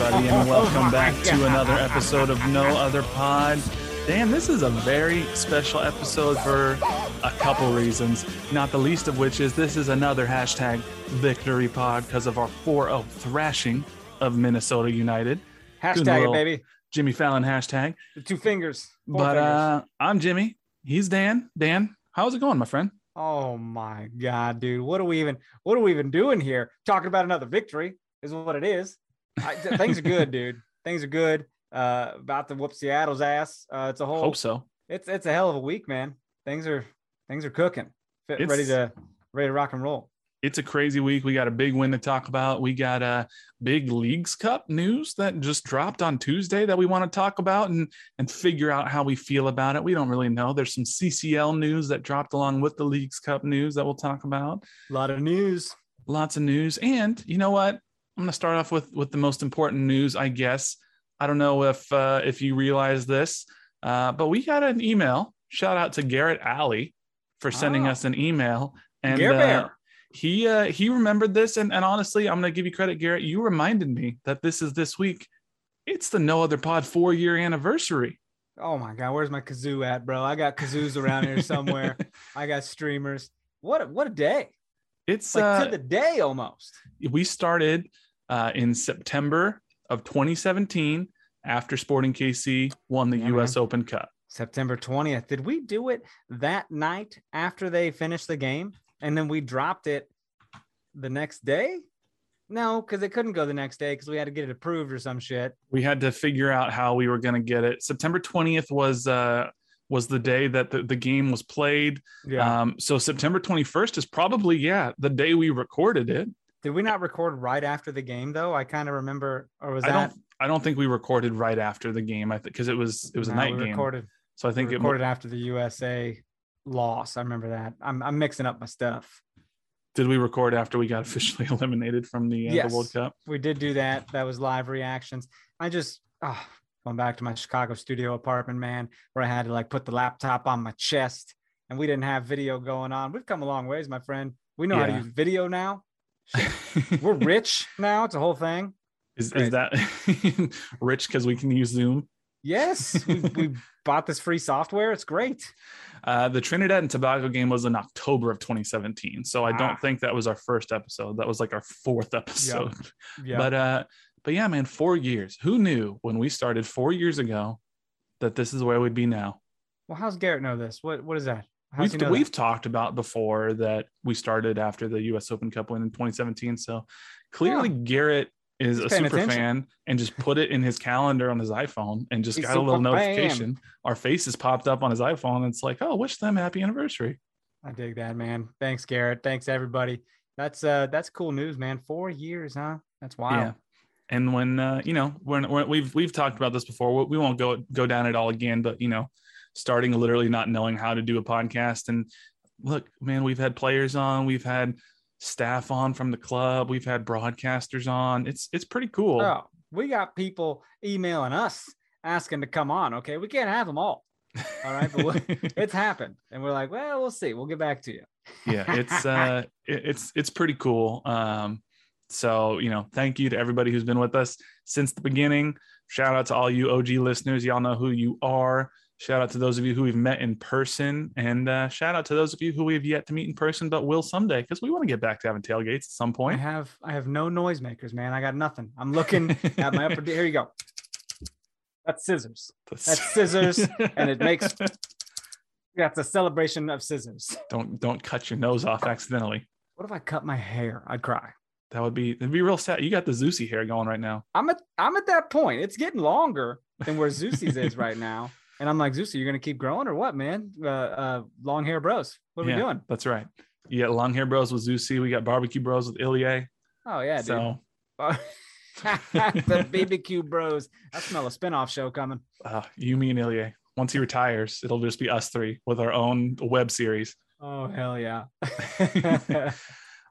everybody, and welcome back to another episode of No Other Pod. Dan, this is a very special episode for a couple reasons, not the least of which is this is another hashtag victory pod because of our 4 0 thrashing of Minnesota United. Hashtag it, baby. Jimmy Fallon hashtag. The two fingers. But fingers. uh, I'm Jimmy. He's Dan. Dan, how's it going, my friend? oh my god, dude, what are we even? What are we even doing here? Talking about another victory is what it is. I, th- things are good, dude. Things are good. Uh, about to whoop Seattle's ass. Uh, it's a whole. Hope so. It's it's a hell of a week, man. Things are things are cooking. Fit, ready to ready to rock and roll. it's a crazy week. We got a big win to talk about. We got a big Leagues Cup news that just dropped on Tuesday that we want to talk about and and figure out how we feel about it. We don't really know. There's some CCL news that dropped along with the Leagues Cup news that we'll talk about. A lot of news. Lots of news. And you know what? I'm going to start off with with the most important news, I guess. I don't know if uh, if you realize this, uh, but we got an email. Shout out to Garrett Alley for sending Oh. us an email. And uh, he uh he remembered this and, and honestly i'm gonna give you credit garrett you reminded me that this is this week it's the no other pod four year anniversary Oh my god, where's my kazoo at, bro? I got kazoos around here somewhere. I got streamers. What a, what a day! It's Like uh to the day almost. we started uh in september of 2017 after sporting kc won the Yeah, us open cup September 20th. Did we do it that night after they finished the game? And then we dropped it the next day? No, because it couldn't go the next day because we had to get it approved or some shit. we had to figure out how we were going to get it september 20th was uh was the day that the, the game was played um so september 21st is probably yeah the day we recorded it Did we not record right after the game though? I kind of remember, or was I that? don't. I don't think we recorded right after the game. I think because it was it was a night we game. Recorded, so I we think it. recorded after the USA loss. I remember that. I'm, I'm mixing up my stuff. Did we record after we got officially eliminated from the, uh, Yes. the World Cup? we did do that. That was live reactions. I just oh, going back to my Chicago studio apartment, man, where I had to like put the laptop on my chest and we didn't have video going on. We've come a long ways, my friend. We know how to use video now. We're rich now. It's a whole thing. is, is that rich because we can use Zoom? Yes, we, we bought this free software. It's great. Uh, the Trinidad and Tobago game was in October of 2017, so I Ah. don't think that was our first episode. That was like our fourth episode. Yeah. But uh, but yeah, man, four years. Who knew when we started four years ago that this is where we'd be now? well, how's Garrett know this? What what is that? How's we've we've that? talked about before that we started after the U.S. Open Cup win in 2017. So clearly, Garrett is He's a super attention. fan and just put it in his calendar on his iPhone and just He's got a little notification. Our faces popped up on his iPhone. And it's like, oh, wish them happy anniversary. I dig that, man. Thanks, Garrett. Thanks, everybody. That's uh that's cool news, man. Four years, huh? That's wild. Yeah. And when uh, you know, when, when we've we've talked about this before, we- we won't go go down it all again. But you know, starting literally not knowing how to do a podcast, and look, man, we've had players on, we've had staff on from the club, we've had broadcasters on. It's it's pretty cool. Oh, we got people emailing us asking to come on. Okay, we can't have them all. All right, but we'll- it's happened, and we're like, well, we'll see. We'll get back to you. yeah it's uh it- it's it's pretty cool um so you know thank you to everybody who's been with us since the beginning shout out to all you og listeners y'all know who you are shout out to those of you who we've met in person and uh, shout out to those of you who we've yet to meet in person but will someday because we want to get back to having tailgates at some point. I have I have no noisemakers, man. I got nothing. I'm looking at my upper. Here you go. That's scissors. That's scissors, and it makes that's a celebration of scissors. don't don't cut your nose off accidentally What if I cut my hair? I'd cry. That would be it'd be real sad you got the Zusi hair going right now I'm at I'm at that point. It's getting longer than where Zeus's is right now. And I'm like, Zusi, you're gonna keep growing or what, man? Uh, uh long hair bros. What are we doing? that's right you got long hair bros with Zusi. we got barbecue bros with Ilya. Oh yeah, dude. so the BBQ bros. I smell a spinoff show coming. uh, you, me, and Ilya. Once he retires, it'll just be us three with our own web series. Oh hell yeah.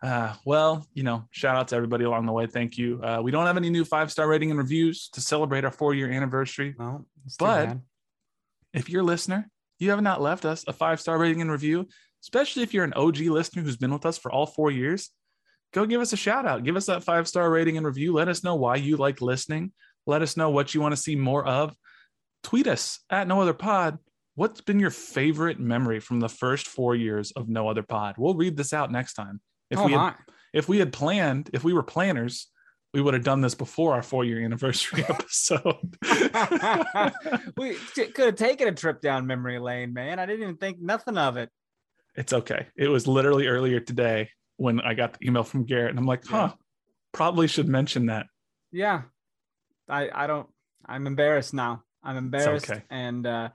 Uh, well, you know, shout out to everybody along the way. Thank you. Uh, we don't have any new five star rating and reviews to celebrate our four year anniversary. well, But- If you're a listener, you have not left us a five star rating and review, especially if you're an OG listener who's been with us for all four years. Go give us a shout out. Give us that five star rating and review. Let us know why you like listening. Let us know what you want to see more of. Tweet us at No Other Pod. What's been your favorite memory from the first four years of No Other Pod? We'll read this out next time. If oh we had, my. if we had planned, if we were planners, we would have done this before our four year anniversary episode. we could have taken a trip down memory lane, man. I didn't even think nothing of it. it's okay. It was literally earlier today when I got the email from Garrett, and I'm like, huh, probably should mention that. Yeah. I I don't I'm embarrassed now. I'm embarrassed okay. and uh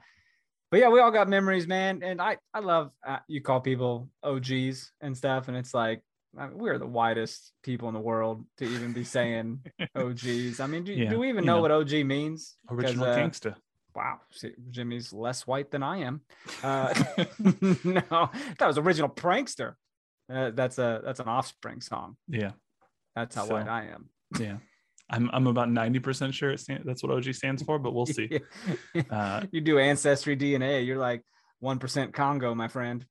but yeah, we all got memories, man. And I I love uh, you call people OGs and stuff and it's like I mean, we're the widest people in the world to even be saying OGs. I mean, do, Yeah, do we even know, know. what OG means? Original uh, gangsta. Wow, see, Jimmy's less white than I am. Uh, no, that was original prankster. Uh, that's a that's an Offspring song. Yeah, That's how So- white I am. yeah. I'm I'm about 90% sure it stand, that's what OG stands for, but we'll see. Uh, you do ancestry DNA. You're like one percent Congo, my friend.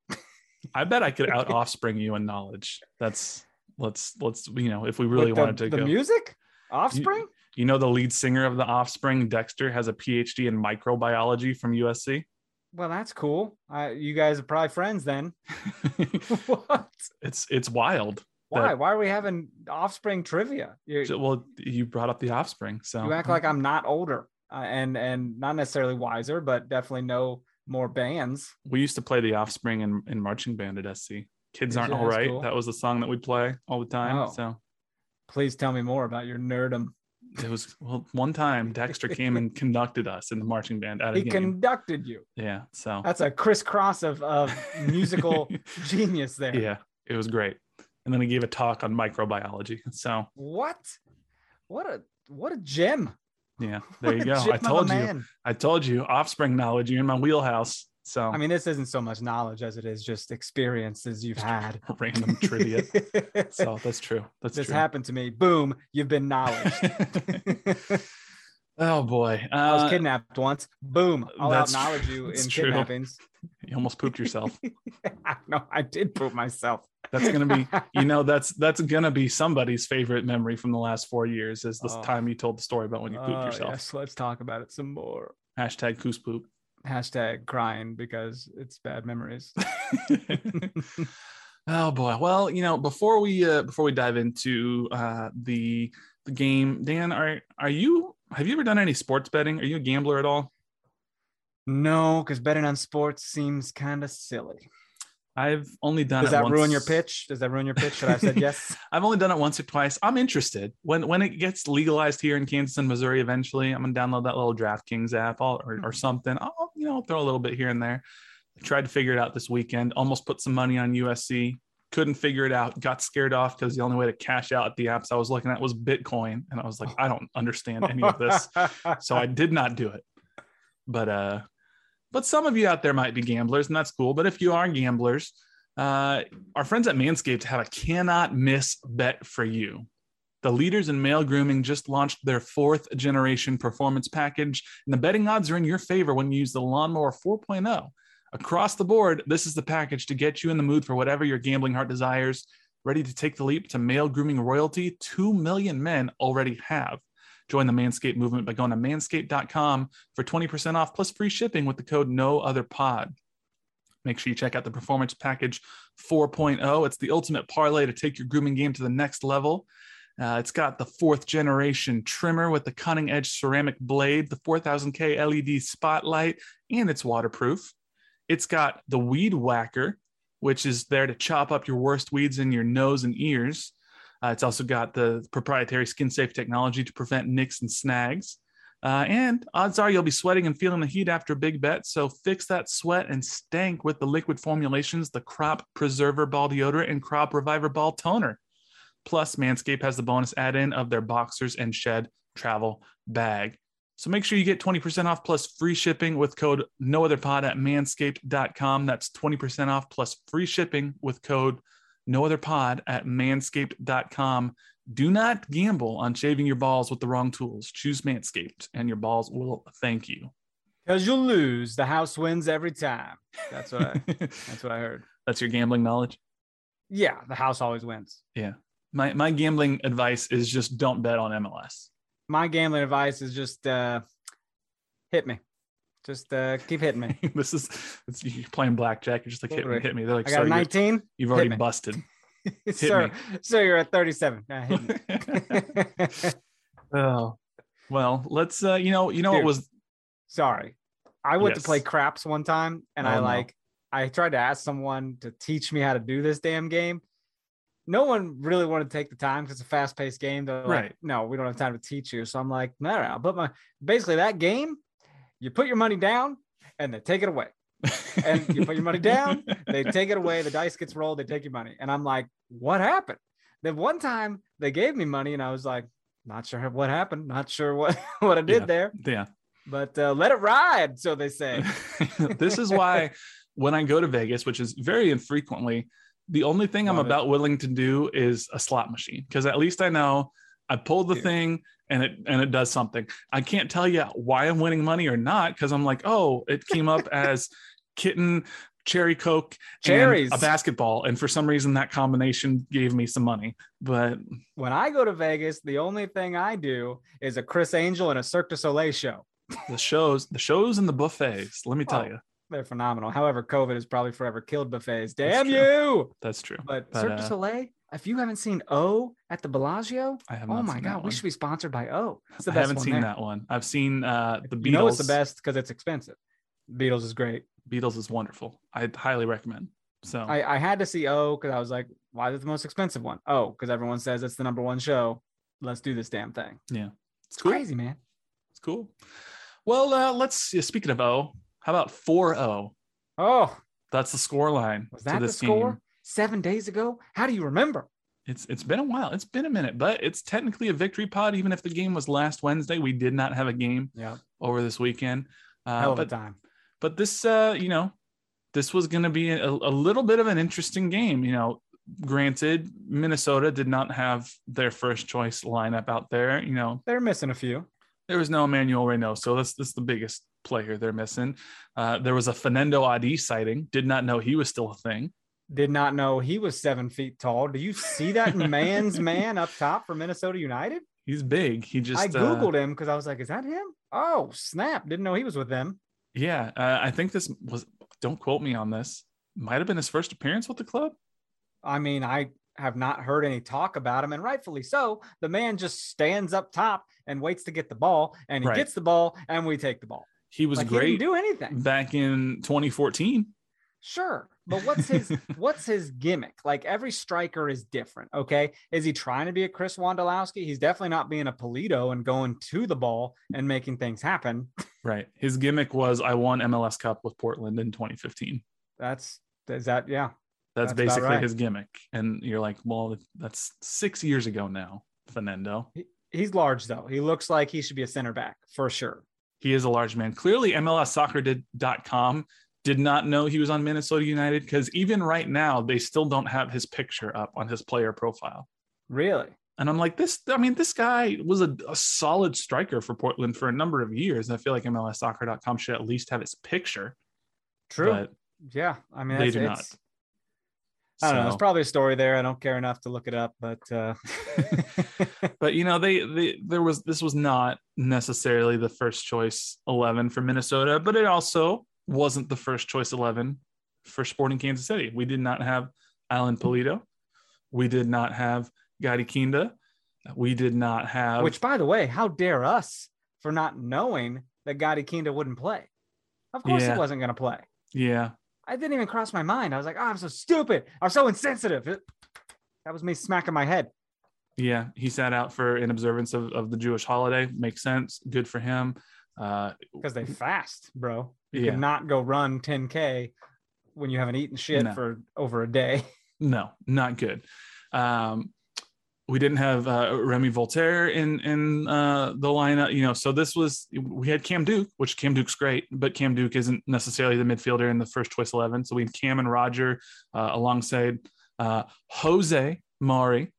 I bet I could out offspring you in knowledge. That's let's let's you know if we really the, wanted to the go. music, Offspring. You know the lead singer of the Offspring, Dexter, has a PhD in microbiology from USC. Well, that's cool. Uh, you guys are probably friends then. what? it's it's wild. Why? Why are we having Offspring trivia? You, So- Well, you brought up the Offspring, so you act like I'm not older uh, and and not necessarily wiser, but definitely know more bands. we used to play the Offspring in, in marching band at SC. Kids aren't all cool. That was the song that we'd play all the time. Oh. So Please tell me more about your nerdum. it was well one time Dexter came and conducted us in the marching band at a He game. conducted you. yeah, so That's a crisscross of, of musical genius there. yeah, it was great. And then he gave a talk on microbiology. So What? What a what a gem. Yeah, there you go. I told you. I told you, offspring knowledge. You're in my wheelhouse. So I mean, this isn't so much knowledge as it is just experiences you've had. random trivia. So that's true. That's this true. happened to me. Boom, you've been knowledge. Oh boy, I was Uh, kidnapped once. Boom, I'll acknowledge you in true. kidnappings. you almost pooped yourself. no, I did poop myself. That's gonna be, you know, that's that's gonna be somebody's favorite memory from the last four years. Is the Oh. time you told the story about when you pooped Oh, yourself? Yes, let's talk about it some more. Hashtag coos poop. Hashtag crying because it's bad memories. oh boy. Well, you know, before we uh, before we dive into uh, the the game, Dan, are are you have you ever done any sports betting? Are you a gambler at all? no, because betting on sports seems kind of silly. I've only done. Does that ruin your pitch? Does that ruin your pitch? Should I have said yes? I've only done it once or twice. I'm interested. When when it gets legalized here in Kansas and Missouri, eventually, I'm gonna download that little DraftKings app I'll, or or mm-hmm. something. I'll you know throw a little bit here and there. I tried to figure it out this weekend. Almost put some money on USC. Couldn't figure it out. Got scared off because the only way to cash out at the apps I was looking at was Bitcoin, and I was like, I don't understand any of this, so I did not do it. But uh, but some of you out there might be gamblers, and that's cool. But if you are gamblers, uh, our friends at Manscaped have a cannot miss bet for you. The leaders in male grooming just launched their fourth generation performance package, and the betting odds are in your favor when you use the Lawnmower 4.0. Across the board, this is the package to get you in the mood for whatever your gambling heart desires. Ready to take the leap to male grooming royalty? Two million men already have. Join the Manscaped movement by going to manscaped.com for 20% off plus free shipping with the code No Other Pod. Make sure you check out the Performance Package 4.0. It's the ultimate parlay to take your grooming game to the next level. Uh, it's got the fourth generation trimmer with the cutting edge ceramic blade, the 4000K LED spotlight, and it's waterproof. It's got the weed whacker, which is there to chop up your worst weeds in your nose and ears. Uh, it's also got the proprietary skin safe technology to prevent nicks and snags. Uh, and odds are you'll be sweating and feeling the heat after a big bet. So fix that sweat and stank with the liquid formulations, the Crop Preserver Ball Deodorant and Crop Reviver Ball Toner. Plus, Manscaped has the bonus add in of their Boxers and Shed travel bag. So make sure you get 20% off plus free shipping with code no other pod at manscaped.com. That's 20% off plus free shipping with code no other pod at manscaped.com. Do not gamble on shaving your balls with the wrong tools. Choose Manscaped and your balls will thank you. Because you'll lose. The house wins every time. That's what I, that's what I heard. That's your gambling knowledge? Yeah, the house always wins. Yeah. My my gambling advice is just don't bet on MLS. My gambling advice is just uh hit me. Just uh keep hitting me. this is it's, you're playing blackjack. You're just like hit me, hit me. They're like, I got you're- 19. you've already me. busted. sir, sir, you're at 37. Uh, hit me. oh, well, let's uh, you know, you know Dude. was Sorry. I went Yes. to play craps one time and Oh, I no. like I tried to ask someone to teach me how to do this damn game. No one really wanted to take the time because it's a fast-paced game. They're like, Right. no, we don't have time to teach you. So I'm like, no, no, I'll put my basically that game, you put your money down and they take it away. And you put your money down, they take it away, the dice gets rolled, they take your money. And I'm like, what happened? Then one time they gave me money and I was like, not sure what happened, not sure what, what I did Yeah. there, yeah. but uh, let it ride, so they say. this is why when I go to Vegas, which is very infrequently, the only thing I'm Love it. about willing to do is a slot machine because at least I know I pulled the thing and it and it does something. I can't tell you why I'm winning money or not because I'm like, oh, it came up as kitten, cherry coke, Cherries. and a basketball, and for some reason that combination gave me some money. But when I go to Vegas, the only thing I do is a Criss Angel and a Cirque du Soleil show. the shows, the shows and the buffets, let me tell Oh, you, They're phenomenal. However, COVID has probably forever killed buffets. Damn true. you! that's true. But, But, Cirque du uh, Soleil, if you haven't seen O at the Bellagio, I have oh my god, we should be sponsored by O. It's the I best haven't seen there. that one. I've seen uh, the Beatles. You know it's the best because it's expensive. Beatles is great. Beatles is wonderful. I highly recommend. So I, I had to see O because I was like, why is it the most expensive one? Oh, because everyone says it's the number one show. Let's do this damn thing. yeah, It's Cool. crazy, man. it's cool. Well, uh, let's. yeah, speaking of O, how about 4-0? Oh, That's the score line was that the score game. seven days ago? How do you remember? It's it's been a while. It's been a minute, but it's technically a victory pod. Even if the game was last Wednesday, we did not have a game Yeah, over this weekend. Uh, hell of but a time. but this uh you know this was going to be a, a little bit of an interesting game you know granted minnesota did not have their first choice lineup out there you know They're missing a few. there was no emmanuel reyno so that's, that's the biggest player they're missing uh, there was a fernando adi sighting did not know he was still a thing Did not know he was seven feet tall. Do you see that man's man up top for Minnesota United? he's big he just I uh, googled him because I was like, "Is that him?" Oh snap! Didn't know he was with them. yeah uh, i think this was don't quote me on this might have been his first appearance with the club I mean, I have not heard any talk about him, and rightfully so. The man just stands up top and waits to get the ball, and he Right. gets the ball, and we take the ball. He was like he great didn't do anything. back in 2014 Sure, but what's his what's his gimmick? Like every striker is different. Okay, is he trying to be a Chris Wondolowski? He's definitely not being a Pulido and going to the ball and making things happen. Right. His gimmick was I won MLS Cup with Portland in 2015. That's is that yeah. That's, That's basically right. his gimmick. And you're like, well, that's six years ago now, Fernando. He's large though. He looks like he should be a center back for sure. He is a large man. Clearly, MLSsoccer.com did not know he was on Minnesota United because even right now, they still don't have his picture up on his player profile. Really? And I'm like, this, I mean, this guy was a, a solid striker for Portland for a number of years. And I feel like MLSsoccer.com should at least have his picture. True. But yeah. I mean, they do not. It's- I don't know. There's probably a story there. I don't care enough to look it up, but uh, but you know they, they there was this was not necessarily the first choice 11 for minnesota but it also wasn't the first choice 11 for sporting kansas city we did not have alan pulido we did not have gadi kinda we did not have which, by the way, how dare us for not knowing that Gadi Kinda wouldn't play? Of course, Yeah. he wasn't going to play. yeah I didn't even cross my mind. I was like, oh, I'm so stupid. I'm so insensitive. It- that was me smacking my head. yeah he sat out for an observance of, of the jewish holiday makes sense good for him uh because they fast, bro. You Yeah. cannot go run 10k when you haven't eaten shit No. for over a day. no, not good. Um, we didn't have uh, Remi Walter in in uh, the lineup, you know. So this was we had Cam Duke, which Cam Duke's great, but Cam Duke isn't necessarily the midfielder in the first choice eleven. So we had Cam and Roger uh, alongside uh, Jose Mauri.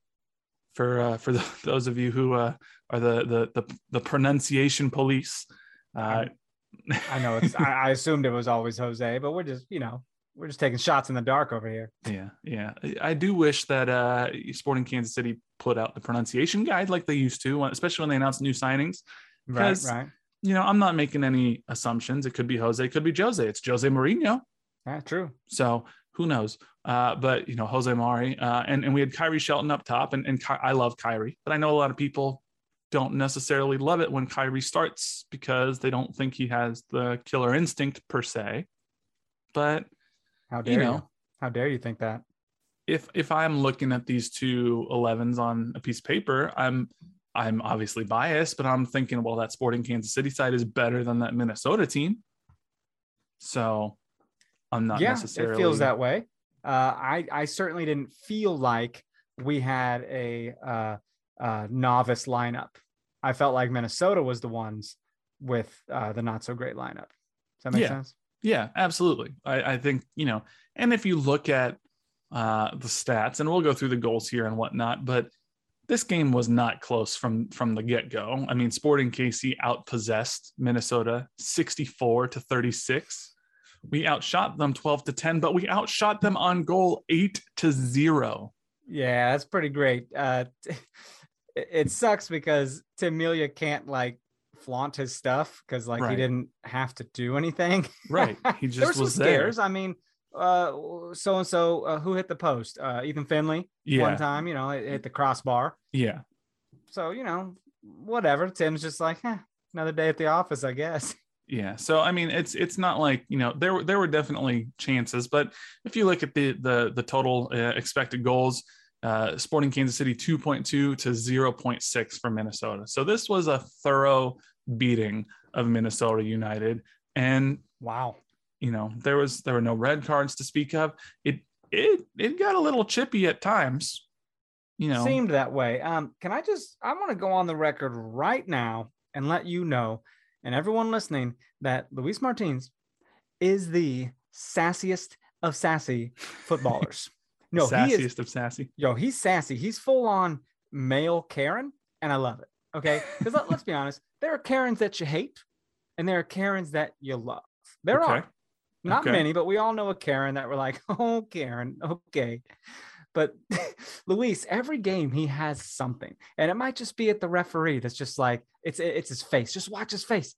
For uh, for the, those of you who uh, are the, the the the pronunciation police, I know it's. I, I assumed it was always Jose, but we're just, you know, we're just taking shots in the dark over here. Yeah, yeah. I- do wish that uh, Sporting Kansas City put out the pronunciation guide like they used to, especially when they announced new signings. Right, right. You know, I'm not making any assumptions. It could be Jose, it could be Jose. It's Jose Mourinho, Yeah, true. so who knows? Uh, but you know, Jose Mauri, uh, and and we had Khiry Shelton up top, and and Ky- I love Khiry, but I know a lot of people don't necessarily love it when Khiry starts because they don't think he has the killer instinct per se. But How dare you? know. How dare you think that? if if I'm looking at these two 11s on a piece of paper, I'm I'm obviously biased, but I'm thinking, well, that Sporting Kansas City side is better than that Minnesota team. So I'm not yeah, necessarily it feels that way. Uh, I I certainly didn't feel like we had a uh, uh, novice lineup. I felt like Minnesota was the ones with uh, the not so great lineup. Does that make Yeah. sense? Yeah, absolutely. I, I think, you know, and if you look at uh, the stats, and we'll go through the goals here and whatnot, but this game was not close from from the get go. I mean, Sporting KC outpossessed Minnesota 64 to 36. We outshot them 12 to 10, but we outshot them on goal 8 to 0. Yeah, that's pretty great. Uh, it, sucks because Tim Melia can't like flaunt his stuff because like he didn't have to do anything. Right. He just were was some there. scares. I mean, uh, so and so who hit the post? Uh, Ethan Finlay. One time, you know, it hit the crossbar. Yeah. So you know, whatever. Tim's just like, eh, another day at the office, I guess. Yeah. So I mean, it's it's not like you know there were there were definitely chances, but if you look at the the the total uh, expected goals, uh, Sporting Kansas City 2.2 to 0.6 for Minnesota. So this was a thorough beating of Minnesota United, and Wow. you know there was there were no red cards to speak of. It it it got a little chippy at times. You know. Seemed that way. Um, can I just? I want to go on the record right now and let you know, and everyone listening, that Luis Martins is the sassiest of sassy footballers. No, he is sassiest of sassy. yo, he's sassy. He's full on male Karen, and I love it. Okay, because let, us be honest, there are Karens that you hate, and there are Karens that you love. There Okay. are not Okay. many, but we all know a Karen that we're like, oh, Karen, okay. But Luis, every game he has something, and it might just be at the referee. That's just like it's it's his face. Just watch his face.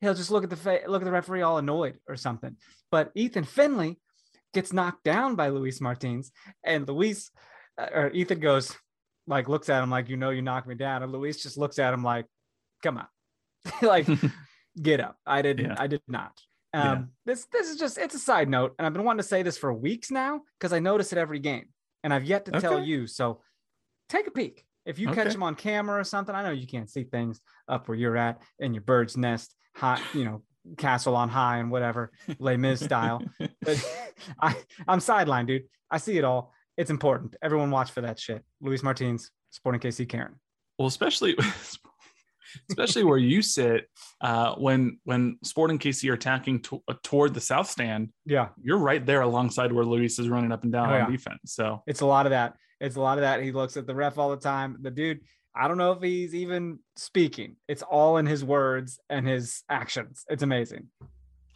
He'll just look at the fa- look at the referee all annoyed or something. But Ethan Finlay gets knocked down by Luis Martins, and Luis uh, or Ethan goes like looks at him like you know you knocked me down, and Luis just looks at him like, come on, like get up. I didn't. Yeah. I did not. Um, Yeah. This this is just it's a side note, and I've been wanting to say this for weeks now because I notice it every game, and I've yet to tell you. So take a peek. If you catch Okay. him on camera or something, I know you can't see things up where you're at in your bird's nest, high, you know, castle on high and whatever, Les Mis style. But I I'm sidelined, dude. I see it all. It's important. Everyone watch for that shit. Luis Martins, Sporting KC Karen. well especially especially where you sit uh, when when sporting kc are attacking to, uh, toward the south stand Yeah. you're right there alongside where luis is running up and down Oh, on yeah. defense so it's a lot of that. It's a lot of that. He looks at the ref all the time. The dude, I don't know if he's even speaking. It's all in his words and his actions. It's amazing.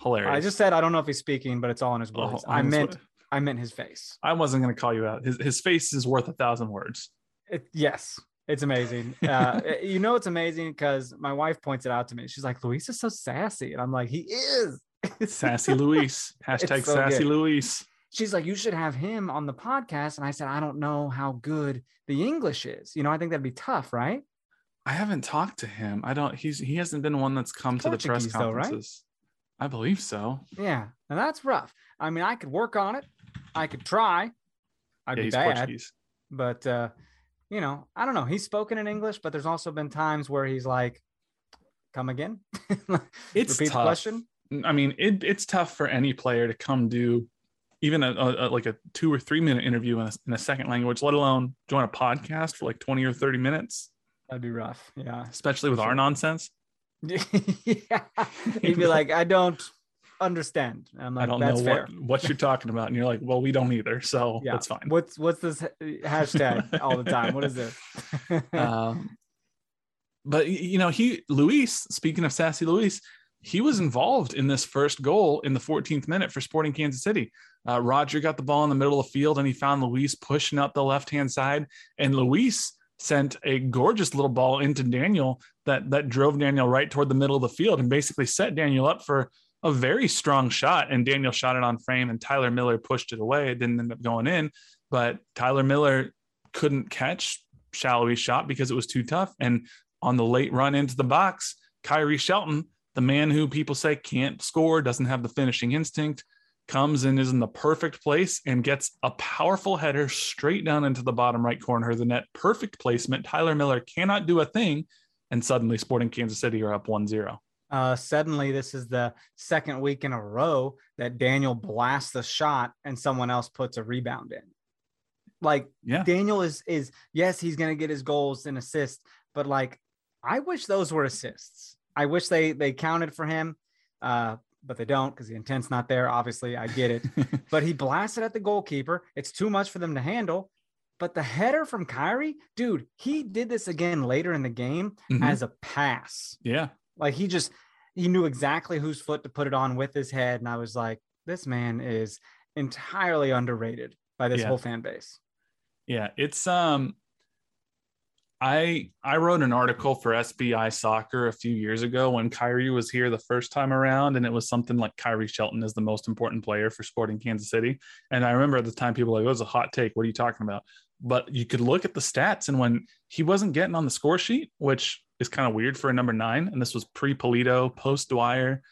Hilarious. I just said I don't know if he's speaking, but it's all in his Oh, words. I I meant I meant his face. I wasn't going to call you out. His, his face is worth a thousand words. It, yes, it's amazing. Uh, you know, it's amazing because my wife points it out to me. She's like, Luis is so sassy. And I'm like, he is. Sassy Luis. Hashtag so Sassy good. Luis. She's like, you should have him on the podcast. And I said, I don't know how good the English is. You know, I think that'd be tough, right? I haven't talked to him. I don't. He's he hasn't been one that's come to the press Portuguese though, right? conferences. I believe so. Yeah. And that's rough. I mean, I could work on it. I could try. I'd yeah, be bad. Portuguese. But, uh, you know, I don't know. He's spoken in English, but there's also been times where he's like, come again? It's Repeat tough. question. I mean, it, it's tough for any player to come do even a, a- like a two or three minute interview in a, in a second language, let alone join a podcast for like 20 or 30 minutes, That'd be rough. Yeah. especially with For our nonsense. yeah. He'd be like, I don't understand. I'm like, I don't know fair. what, what you're talking about. And you're like, well, we don't either. So Yeah. that's fine. What's what's this hashtag all the time? What is this? um, but you know, he Luis. Speaking of sassy Luis, he was involved in this first goal in the 14th minute for Sporting Kansas City. Uh, Roger got the ball in the middle of the field, and he found Luis pushing up the left hand side, and Luis sent a gorgeous little ball into Daniel that that drove Daniel right toward the middle of the field and basically set Daniel up for a very strong shot. And Daniel shot it on frame, and Tyler Miller pushed it away. It didn't end up going in, but Tyler Miller couldn't catch Sallói's shot because it was too tough. And on the late run into the box, Khiry Shelton, the man who people say can't score, doesn't have the finishing instinct, comes and is in the perfect place and gets a powerful header straight down into the bottom right corner of the net. Perfect placement. Tyler Miller cannot do a thing. And suddenly, Sporting Kansas City are up 1 0. Uh, suddenly, this is the second week in a row that Daniel blasts a shot and someone else puts a rebound in. Like Yeah. Daniel is is yes, he's gonna get his goals and assists, but like I wish those were assists. I wish they they counted for him, uh, but they don't because the intent's not there. Obviously, I get it. but he blasted at the goalkeeper. It's too much for them to handle. But the header from Khiry, dude, he did this again later in the game Mhm. as a pass. yeah. Like he just he knew exactly whose foot to put it on with his head. And I was like, this man is entirely underrated by this Yeah. whole fan base. Yeah, it's um I I wrote an article for SBI Soccer a few years ago when Khiry was here the first time around and it was something like Khiry Shelton is the most important player for Sporting Kansas City. And I remember at the time people were like, "Oh, it was a hot take. What are you talking about?" But you could look at the stats and when he wasn't getting on the score sheet, which is kind of weird for a number 9 and this was pre-Pulido, post Dwyer,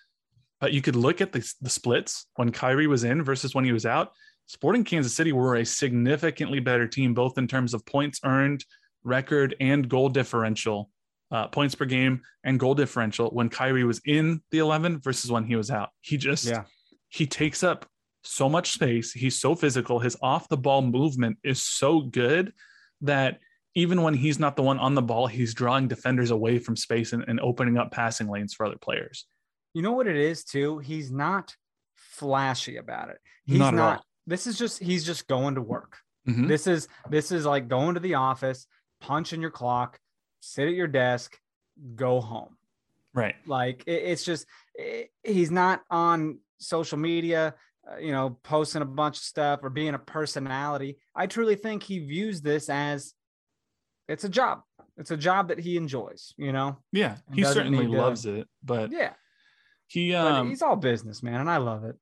but you could look at the, the splits when Khiry was in versus when he was out. Sporting Kansas City were a significantly better team, both in terms of points earned, record, and goal differential, uh, points per game and goal differential when Khiry was in the 11 versus when he was out. He just, Yeah. he takes up so much space. He's so physical. His off the ball movement is so good that even when he's not the one on the ball, he's drawing defenders away from space and, and opening up passing lanes for other players. You know what it is too? He's not flashy about it. He's Not not. This is just he's just going to work. Mhm. This is this is like going to the office, punch in your clock, sit at your desk, go home. Right. Like it, it's just it, he's not on social media, uh, you know, posting a bunch of stuff or being a personality. I truly think he views this as it's a job. It's a job that he enjoys. You know. Yeah. He certainly to- loves it, but Yeah. he, But um, he's all business, man, and I love it.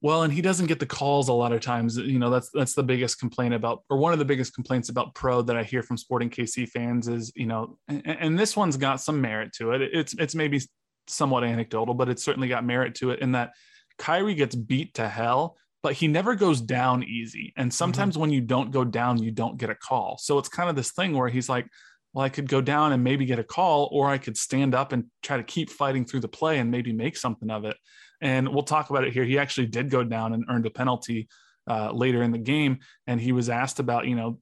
Well, and he doesn't get the calls a lot of times. You know, that's that's the biggest complaint about, or one of the biggest complaints about Pro that I hear from Sporting KC fans is, you know, and, and this one's got some merit to it. It's it's maybe somewhat anecdotal, but it's certainly got merit to it in that Khiry gets beat to hell, but he never goes down easy. And sometimes when you don't go down, you don't get a call. So it's kind of this thing where he's like, well, I could go down and maybe get a call, or I could stand up and try to keep fighting through the play and maybe make something of it. And we'll talk about it here. He actually did go down and earned a penalty uh, later in the game. And he was asked about, you know,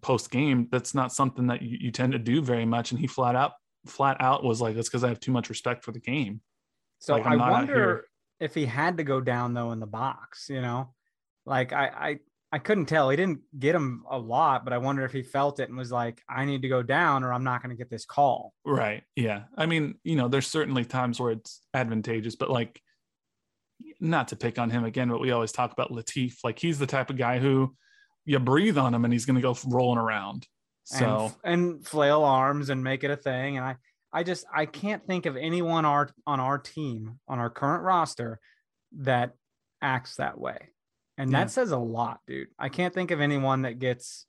post game. That's not something that you, you tend to do very much. And he flat out, flat out was like, that's because I have too much respect for the game. So Like, I'm I wonder if he had to go down though in the box, you know, like I, I, I couldn't tell. He didn't get him a lot, but I wonder if he felt it and was like, I need to go down or I'm not going to get this call. Right. Yeah. I mean, you know, there's certainly times where it's advantageous, but like, not to pick on him again, but we always talk about Latif. Like, he's the type of guy who you breathe on him and he's going to go rolling around. So, and, and flail arms and make it a thing. And I, I just, I can't think of anyone our, on our team, on our current roster that acts that way. And Yeah. that says a lot, dude. I can't think of anyone that gets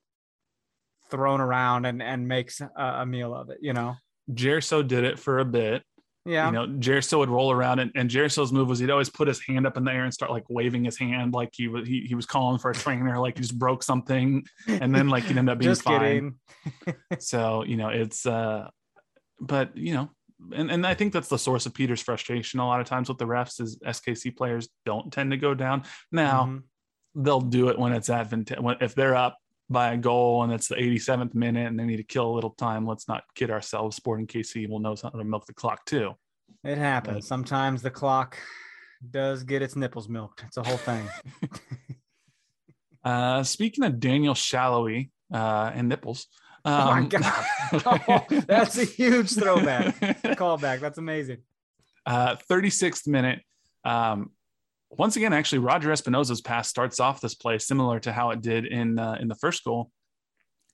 thrown around and, and makes a, a meal of it, you know? Gerso did it for a bit. Yeah. You know, Gerso would roll around and, and Gerso's move was he'd always put his hand up in the air and start like waving his hand like he was he, he was calling for a trainer, like he just broke something, and then like he'd end up being just fine. So, you know, it's uh but you know, and, and I think that's the source of Peter's frustration a lot of times with the refs is SKC players don't tend to go down. Now Mhm. they'll do it when it's advantageous if they're up by a goal and it's the 87th minute and they need to kill a little time. Let's not kid ourselves. Sporting KC will know how to milk the clock too. It happens. But- Sometimes the clock does get its nipples milked. It's a whole thing. Uh, speaking of Daniel Sallói uh, and nipples. Oh my um, God. Oh, that's a huge throwback. Callback. That's amazing. uh, 36th minute. Um, once again, actually, Roger Espinoza's pass starts off this play similar to how it did in uh, in the first goal.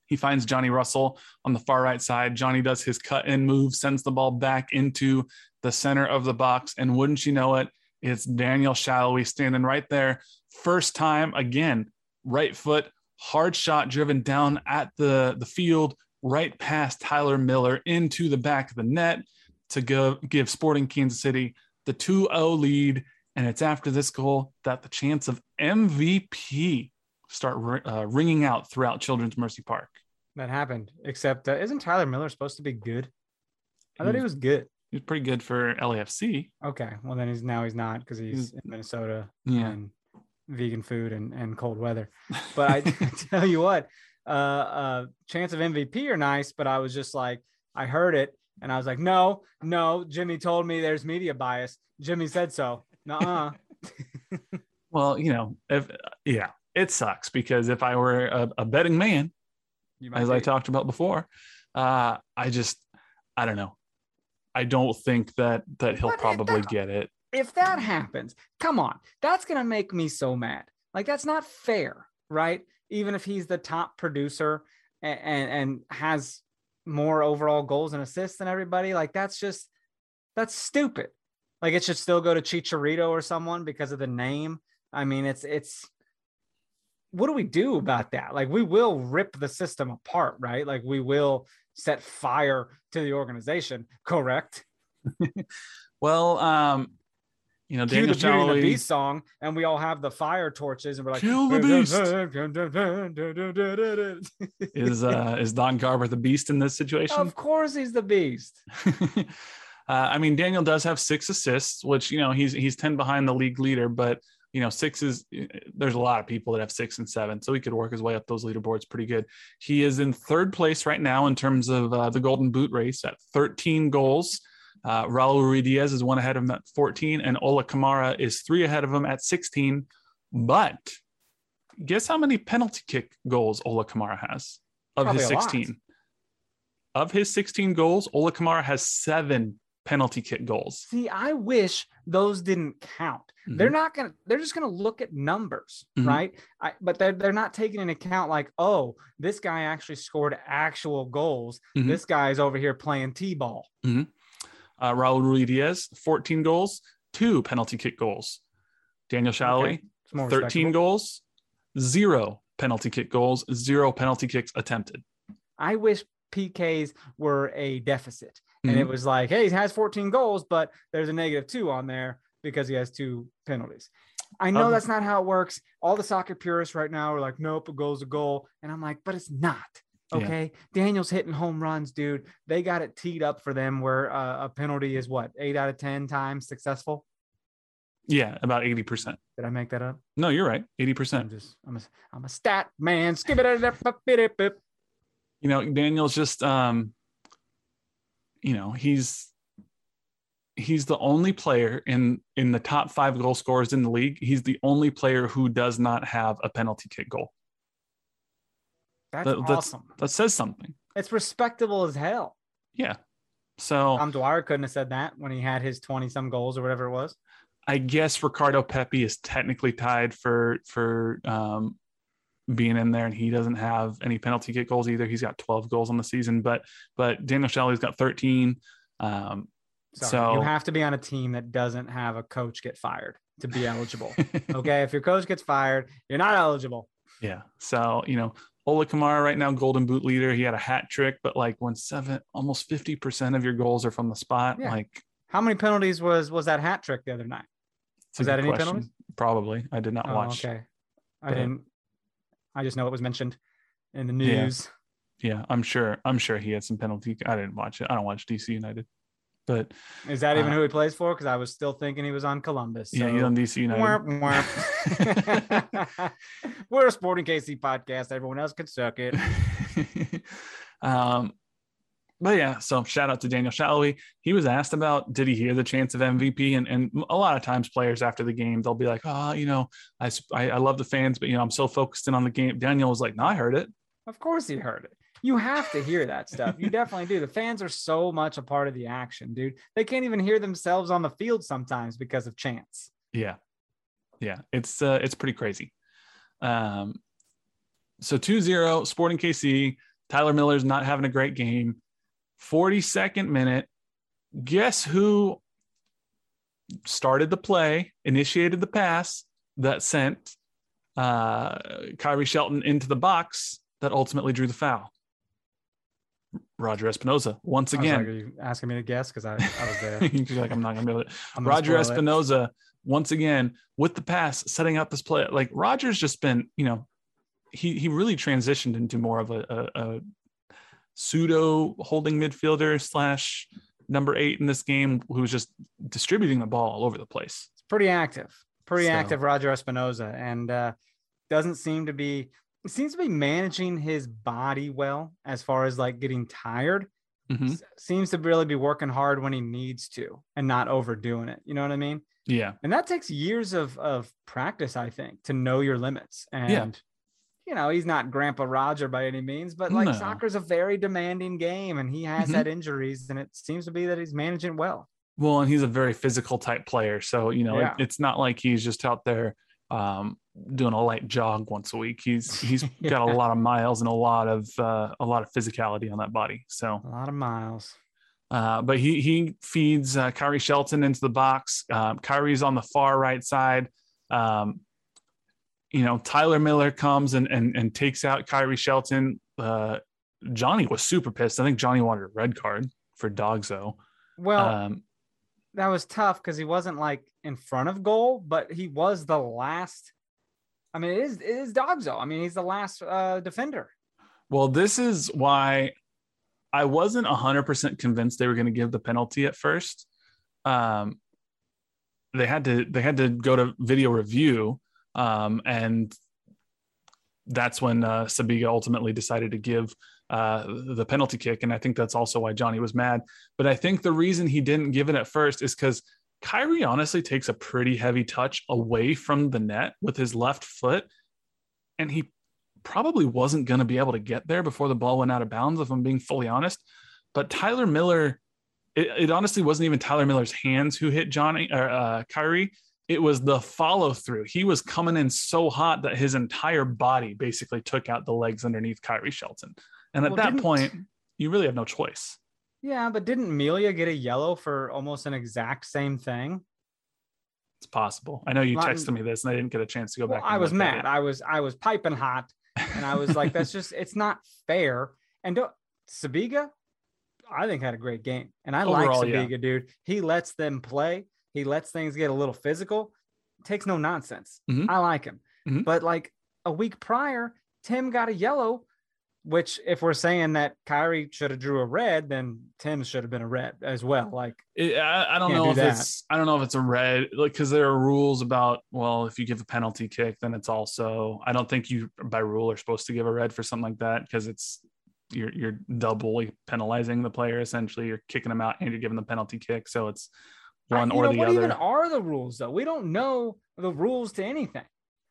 He finds Johnny Russell on the far right side. Johnny does his cut and move, sends the ball back into the center of the box, and wouldn't you know it, it's Daniel Sallói standing right there. First time again, right foot, hard shot driven down at the the field, right past Tyler Miller into the back of the net to go give Sporting Kansas City the 2-0 lead. And it's after this goal that the chance of MVP start uh, ringing out throughout Children's Mercy Park. That happened. Except, uh, isn't Tyler Miller supposed to be good? I thought he He was good. He was pretty good for LAFC. Okay. Well, then he's now he's not because he's He's- in Minnesota Yeah. and vegan food and, and cold weather. But I tell you what, uh, uh, chance of MVP are nice, but I was just like, I heard it and I was like, no, no. Jimmy told me there's media bias. Jimmy said so. Nuh-uh. Well, you know, if yeah, it sucks because if I were a, a betting man, You might as I talked about before, uh, I just I don't know. I don't think that that he'll But it- probably that- get it. If that happens, come on, that's gonna make me so mad. Like that's not fair, right? Even if he's the top producer and and, and has more overall goals and assists than everybody, like that's just that's stupid. Like it should still go to Chicharito or someone because of the name. I mean, it's it's what do we do about that? Like we will rip the system apart, right? Like we will set fire to the organization, correct? Well, um, you know, cue Daniel the Beauty and the Shallowy, Beast song, and we all have the fire torches, and we're like, Kill the beast. is uh is Don Garber the beast in this situation? of course, he's the beast. uh, I mean, Daniel does have six assists, which you know he's he's ten behind the league leader, but you know six is there's a lot of people that have six and seven, so he could work his way up those leaderboards pretty good. He is in third place right now in terms of uh, the Golden Boot race at 13 goals. Uh, Raul Ruidíaz is one ahead of him at 14, and Ola Kamara is three ahead of him at 16. But guess how many penalty kick goals Ola Kamara has of his Probably lot. 16? Of his 16 goals, Ola Kamara has seven penalty kick goals. See, I wish those didn't count. They're not gonna. They're just gonna look at numbers, Mhm. right? I, but they're they're not taking into account like, oh, this guy actually scored actual goals. Mhm. This guy's over here playing t-ball. Uh, Raul Ruidíaz, 14 goals, two penalty kick goals. Daniel Sallói, Okay, 13 goals, zero penalty kick goals, zero penalty kicks attempted. I wish PKs were a deficit. And it Mhm. was like, hey, he has 14 goals, but there's a negative two on there because he has two penalties. I know Um, that's not how it works. All the soccer purists right now are like, nope, a goal's a goal. And I'm like, but it's not. Yeah. Okay. Daniel's hitting home runs, dude. They got it teed up for them where uh, a penalty is what, eight out of 10 times successful? Yeah, about 80%. Did I make that up? No, you're right. I'm 80%. just, I'm a, I'm a stat man. Skip it. You know, Daniel's just, um, you know, he's, he's the only player in in the top five goal scorers in the league. He's the only player who does not have a penalty kick goal. That's That- that's- awesome. That says something. It's respectable as hell. Yeah. So Dom Dwyer couldn't have said that when he had his 20 some goals or whatever it was. I guess Ricardo Pepi is technically tied for for um, being in there, and he doesn't have any penalty kick goals either. He's got 12 goals on the season, but but Daniel Sallói's got 13. Um, Sorry, So- you have to be on a team that doesn't have a coach get fired to be eligible. okay. If your coach gets fired, you're not eligible. yeah. So you know, Ola Kamara right now, Golden Boot leader. He had a hat trick, but like when seven, almost 50 percent of your goals are from the spot, Yeah. like How many penalties was was that hat trick the other night? Was that any question. penalties? Probably. I did not Oh, watch. okay. I didn't. I just know it was mentioned in the Yeah. news. Yeah, I'm sure. I'm sure he had some penalty. I didn't watch it. I don't watch DC United, but Is that even Uh, who he plays for? Because I was still thinking he was on Columbus. yeah, he's on DC United. We're a Sporting KC podcast. Everyone else can suck it. um, but yeah, so shout out to Daniel Sallói. He was asked about did he hear the chance of MVP, and and a lot of times players after the game they'll be like, oh, you know, I I love the fans, but you know I'm so focused in on the game. Daniel was like, no, I heard it. Of course he heard it. You have to hear that stuff. You definitely do. The fans are so much a part of the action, dude. They can't even hear themselves on the field sometimes because of chance. Yeah, yeah, it's uh, it's pretty crazy. Um, so 2-0 Sporting KC. Tyler Miller's not having a great game. 42nd minute. Guess who started the play, initiated the pass that sent uh, Khiry Shelton into the box that ultimately drew the foul? Roger Espinoza once like, again. are you asking me to guess? Because I, I was there. You're like, I'm not gonna be able to. Roger it. Espinoza once again with the pass, setting up this play. Like Roger's just been, you know, he he really transitioned into more of a, a, a pseudo holding midfielder slash number eight in this game, who's just distributing the ball all over the place. It's pretty active, pretty So- active. Roger Espinoza, and uh, doesn't seem to be seems to be managing his body well as far as like getting tired. Mhm. Seems to really be working hard when he needs to and not overdoing it. You know what I mean? Yeah, And that takes years of of practice, I think, to know your limits. And you know, he's not Grandpa Roger by any means, but like No. soccer's a very demanding game, and he has Mhm. had injuries, and it seems to be that he's managing well. well, and he's a very physical type player, so you know, it- it's not like he's just out there um, doing a light jog once a week. He's he's got a lot of miles and a lot of uh, a lot of physicality on that body. So A lot of miles. Uh, but he he feeds uh, Khiry Shelton into the box. Um, Khiry's on the far right side. Um, you know, Tyler Miller comes and and, and takes out Khiry Shelton. Uh, Johnny was super pissed. I think Johnny wanted a red card for DOGSO. Well, Um, that was tough because he wasn't like in front of goal, but he was the last. I mean, it is it is DOGSO. I mean, he's the last uh, defender. well, this is why I wasn't hundred percent convinced they were going to give the penalty at first. Um, they had to they had to go to video review, um, and that's when uh, Sibiga ultimately decided to give uh, the penalty kick, and I think that's also why Johnny was mad. But I think the reason he didn't give it at first is because Khiry honestly takes a pretty heavy touch away from the net with his left foot, and he probably wasn't going to be able to get there before the ball went out of bounds. If I'm being fully honest, but Tyler Miller, it, it honestly wasn't even Tyler Miller's hands who hit Johnny or uh, Khiry. It was the follow through. He was coming in so hot that his entire body basically took out the legs underneath Khiry Shelton. And at Well, that point, you really have no choice. Yeah, but didn't Melia get a yellow for almost an exact same thing? It's possible. I know you texted me this, and I didn't get a chance to go Well, back. I was mad. I was I was piping hot, and I was like, "That's just it's not fair." And don't, Sibiga, I think had a great game, and I Overall, like yeah. Sibiga, dude. He lets them play. He lets things get a little physical. Takes no nonsense. Mhm. I like him. Mhm. But like a week prior, Tim got a yellow. Which, if we're saying that Khiry should have drew a red, then Tim should have been a red as well. Mm. Like, It, I, I don't know do if that. it's I don't know if it's a red like because there are rules about well if you give a penalty kick then it's also I don't think you by rule are supposed to give a red for something like that because it's you're you're doubly penalizing the player essentially you're kicking them out and you're giving the penalty kick so it's one you or know, the what other even are the rules though? We don't know the rules to anything.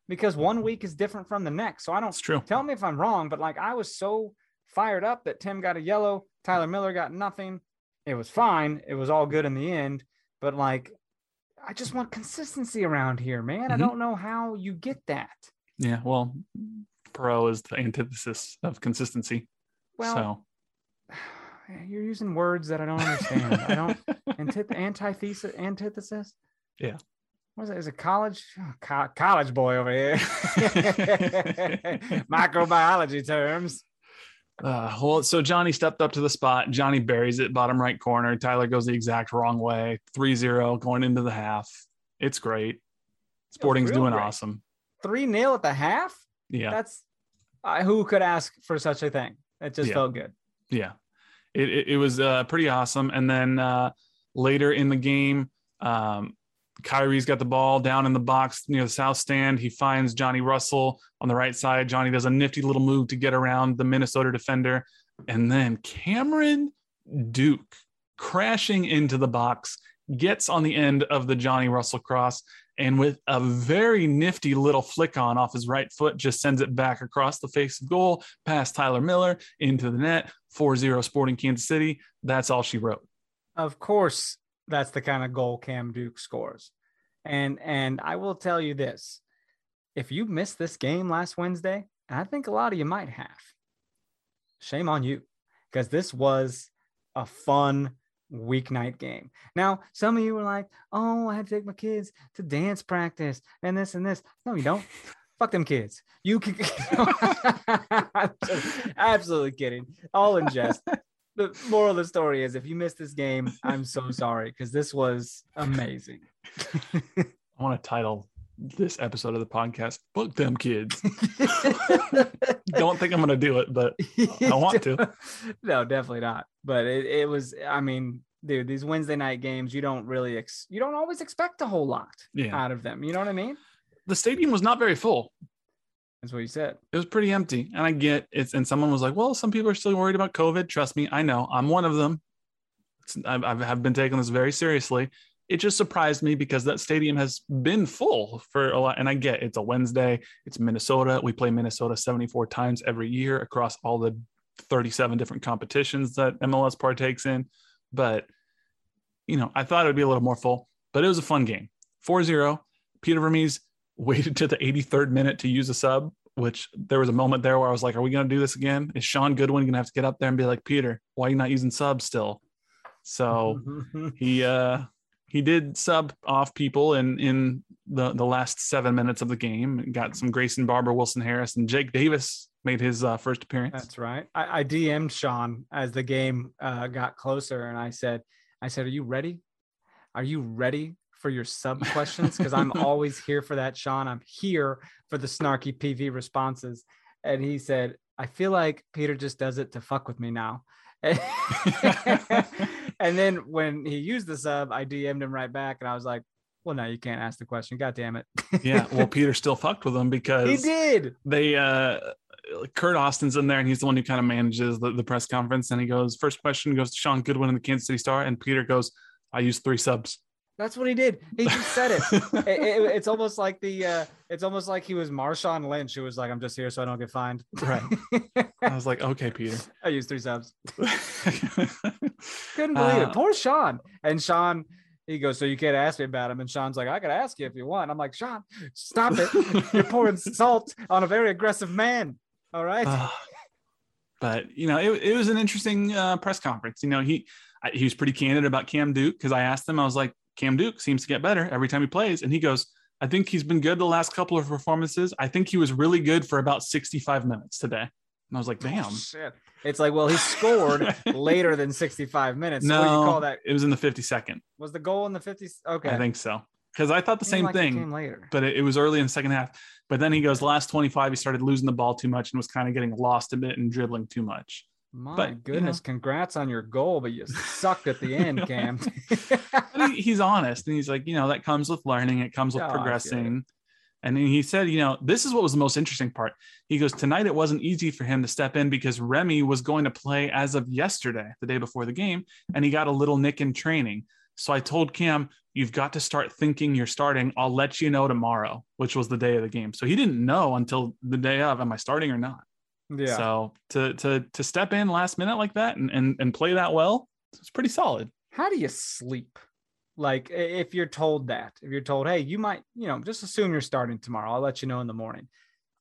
Because one week is different from the next. So I don't It's true. tell me if I'm wrong, but like I was so fired up that Tim got a yellow, Tyler Miller got nothing. It was fine. It was all good in the end. But like, I just want consistency around here, man. I Mhm. don't know how you get that. Yeah. Well, pro is the antithesis of consistency. Well, so you're using words that I don't understand. I don't antith- antithesis, antithesis. Yeah. What is it? Is it college? Oh, co- college boy over here. Microbiology terms. Uh, well, so Johnny stepped up to the spot. Johnny buries it, bottom right corner. Tyler goes the exact wrong way. 3 0 going into the half. It's great. Sporting's doing great. awesome. Three nil at the half. Yeah. That's uh, who could ask for such a thing. It just Yeah. felt good. Yeah. It, it, it was uh, pretty awesome. And then uh, later in the game, um, Khiry's got the ball down in the box near the south stand. He finds Johnny Russell on the right side. Johnny does a nifty little move to get around the Minnesota defender. And then Cameron Duke crashing into the box gets on the end of the Johnny Russell cross and with a very nifty little flick on off his right foot, just sends it back across the face of goal past Tyler Miller into the net. 4-0 Sporting Kansas City. That's all she wrote. Of course, that's the kind of goal Cam Duke scores. And and I will tell you this. If you missed this game last Wednesday, and I think a lot of you might have, shame on you. Because this was a fun weeknight game. Now, some of you were like, oh, I had to take my kids to dance practice and this and this. No, you don't. Fuck them kids. You can absolutely kidding. All in jest. The moral of the story is if you missed this game, I'm so sorry because this was amazing. I want to title this episode of the podcast, Fuck Them Kids. Don't think I'm going to do it, but I want to. no, definitely not. But it, it was, I mean, dude, these Wednesday night games, you don't really, ex- you don't always expect a whole lot yeah. out of them. You know what I mean? The stadium was not very full. That's what you said. It was pretty empty. And I get it's, and someone was like, well, some people are still worried about COVID. Trust me, I know. I'm one of them. I've, I've have been taking this very seriously. It just surprised me because that stadium has been full for a lot. And I get it's a Wednesday, it's Minnesota. We play Minnesota 74 times every year across all the 37 different competitions that MLS partakes in. But, you know, I thought it would be a little more full, but it was a fun game. 4 0. Peter Vermes waited to the 83rd minute to use a sub, which there was a moment there where I was like, are we going to do this again? Is Sean Goodwin going to have to get up there and be like, Peter, why are you not using subs still? So he, uh, he did sub off people in in the the last seven minutes of the game. And got some Grayson Barber, Wilson Harris, and Jake Davis made his uh, first appearance. That's right. I, I DM'd Sean as the game uh, got closer, and I said, "I said, are you ready? Are you ready for your sub questions? Because I'm always here for that, Sean. I'm here for the snarky PV responses." And he said, "I feel like Peter just does it to fuck with me now." and then when he used the sub, I DM'd him right back, and I was like, "Well, no, you can't ask the question. God damn it!" yeah, well, Peter still fucked with him because he did. they uh Kurt Austin's in there and he's the one who kind of manages the, the press conference and he goes first question goes to Sean Goodwin in the Kansas City Star and Peter goes I use three subs That's what he did. He just said it. It- it- It's almost like the. Uh, it's almost like he was Marshawn Lynch, who was like, "I'm just here so I don't get fined." right I was like okay Peter I used three subs. Couldn't believe Uh, it. Poor Sean. And Sean, he goes, "So you can't ask me about him?" And Sean's like, "I could ask you if you want." I'm like, "Sean, stop it! You're pouring salt on a very aggressive man." All right. Uh, but you know, it, it was an interesting uh, press conference. You know, he I, he was pretty candid about Cam Duke because I asked him, I was like, Cam Duke seems to get better every time he plays, and he goes, I think he's been good the last couple of performances. I think he was really good for about 65 minutes today. And I was like, oh, damn. Oh, shit. It's like, well, he scored later than 65 minutes. So what do you no, call that? it was in the 52nd. Was the goal in the 50s? Okay. I think so. Because I thought the same like thing. later. but it, it was early in the second half. But then he goes, last 25, he started losing the ball too much and was kind of getting lost a bit and dribbling too much. My But, you goodness, congrats on your goal, but you sucked at the end, Cam. He, he's honest and he's like, you know, that comes with learning, it comes with Oh, I get it. progressing. And then he said, you know, this is what was the most interesting part. He goes, tonight it wasn't easy for him to step in because Remi was going to play as of yesterday, the day before the game, and he got a little nick in training. So I told Cam, you've got to start thinking you're starting. I'll let you know tomorrow, which was the day of the game. So he didn't know until the day of, am I starting or not? Yeah. So to to to step in last minute like that and and, and play that well, it's pretty solid. How do you sleep? Like if you're told that, if you're told, hey, you might, you know, just assume you're starting tomorrow. I'll let you know in the morning.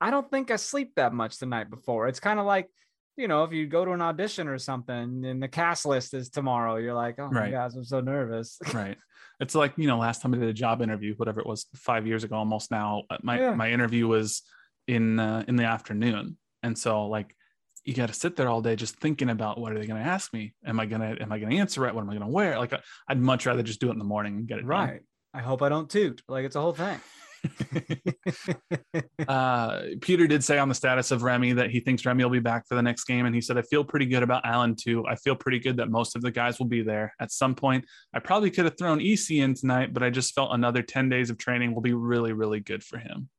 I don't think I sleep that much the night before. It's kind of like, you know, if you go to an audition or something and the cast list is tomorrow, you're like, oh my Right. gosh, I'm so nervous. Right. It's like, you know, last time I did a job interview, whatever it was, five years ago almost now, uh, my Yeah. my interview was in uh, in the afternoon. And so like you got to sit there all day just thinking about what are they going to ask me? Am I going to am I going to answer it? What am I going to wear? Like I'd much rather just do it in the morning and get it done. right. I hope I don't toot. Like it's a whole thing. uh, Peter did say on the status of Remi that he thinks Remi will be back for the next game. And he said, I feel pretty good about Allen too. I feel pretty good that most of the guys will be there. At some point, I probably could have thrown EC in tonight, but I just felt another 10 days of training will be really, really good for him.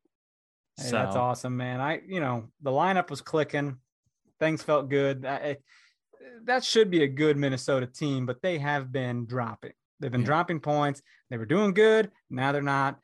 Hey, that's awesome, man. I, you know, the lineup was clicking. Things felt good. That, it- that should be a good Minnesota team, but they have been dropping. They've been Yeah. dropping points. They were doing good. Now they're not.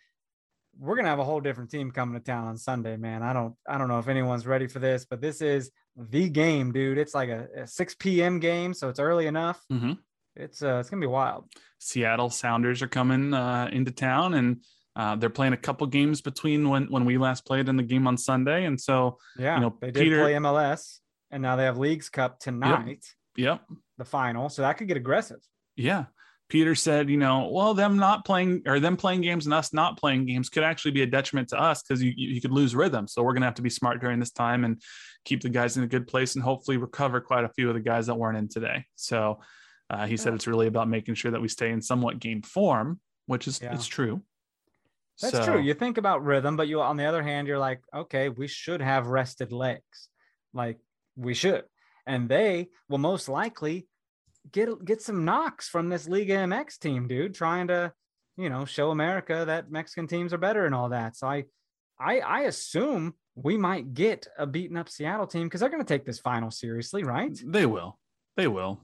We're gonna have a whole different team coming to town on Sunday, man. I don't, I don't know if anyone's ready for this, but this is the game, dude. It's like a, a 6 p.m. game, so it's early enough. Mhm. It's uh, it's gonna be wild. Seattle Sounders are coming uh, into town and uh, they're playing a couple games between when, when we last played in the game on Sunday. And so, Yeah, you know, they did play MLS, and now they have Leagues Cup tonight, yep, the final. So that could get aggressive. Yeah. Peter said, you know, well, them not playing or them playing games and us not playing games could actually be a detriment to us because you, you could lose rhythm. So we're going to have to be smart during this time and keep the guys in a good place and hopefully recover quite a few of the guys that weren't in today. So uh, he said it's really about making sure that we stay in somewhat game form, which is Yeah. it's true. That's So- true. You think about rhythm, but you on the other hand, you're like, okay, we should have rested legs. Like we should. And they will most likely get get some knocks from this Liga MX team, dude, trying to, you know, show America that Mexican teams are better and all that. So I I I assume we might get a beaten up Seattle team because they're gonna take this final seriously, right? They will. They will.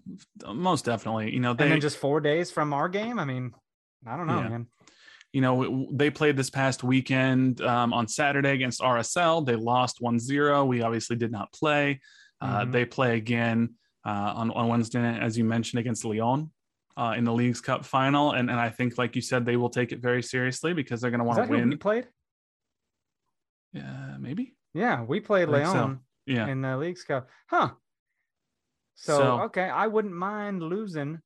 Most definitely. You know, they and then just four days from our game. I mean, I don't know, Yeah. man. You know, they played this past weekend um, on Saturday against RSL. They lost 1 0. We obviously did not play. Uh, Mhm. They play again uh, on, on Wednesday, as you mentioned, against Leon uh, in the League's Cup final. And, and I think, like you said, they will take it very seriously because they're going to want that to who we played? Yeah, maybe. Yeah, we played think so. Leon. Yeah. in the League's Cup. Huh. So, So- okay, I wouldn't mind losing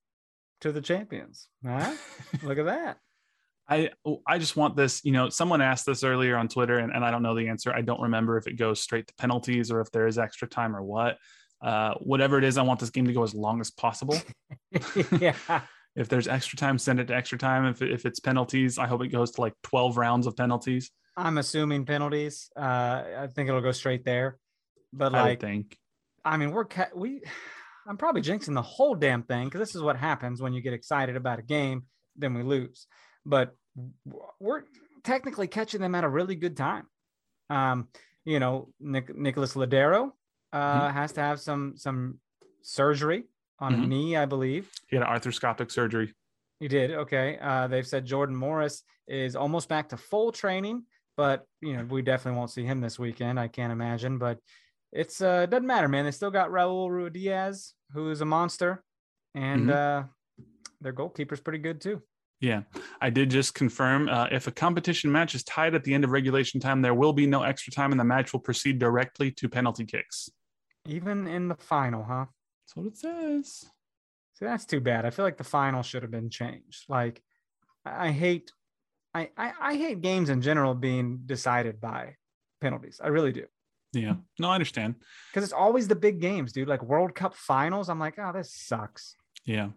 to the champions. Huh? Look at that. I I just want this, you know, someone asked this earlier on Twitter and, and I don't know the answer. I don't remember if it goes straight to penalties or if there is extra time or what. Uh, whatever it is, I want this game to go as long as possible. yeah. if there's extra time, send it to extra time. If, if it's penalties, I hope it goes to like 12 rounds of penalties. I'm assuming penalties. Uh, I think it'll go straight there. But I like, think. I mean, we're ca- we. I'm probably jinxing the whole damn thing because this is what happens when you get excited about a game, then we lose. But we're technically catching them at a really good time. Um, you know, Nic- Nicholas Lodeiro uh, has to have some some surgery on a Mhm. knee, I believe. He had arthroscopic surgery. He did. Okay. Uh, they've said Jordan Morris is almost back to full training, but you know we definitely won't see him this weekend. I can't imagine, but it's uh doesn't matter, man. They still got Raul Ruidíaz, who is a monster, and uh, their goalkeeper's pretty good too. Yeah, I did just confirm. Uh, if a competition match is tied at the end of regulation time, there will be no extra time, and the match will proceed directly to penalty kicks. Even in the final, huh? That's what it says. See, that's too bad. I feel like the final should have been changed. Like, I I hate, I, I, I hate games in general being decided by penalties. I really do. Yeah, no, I understand. because it's always the big games, dude. Like World Cup finals. I'm like, oh, this sucks. Yeah,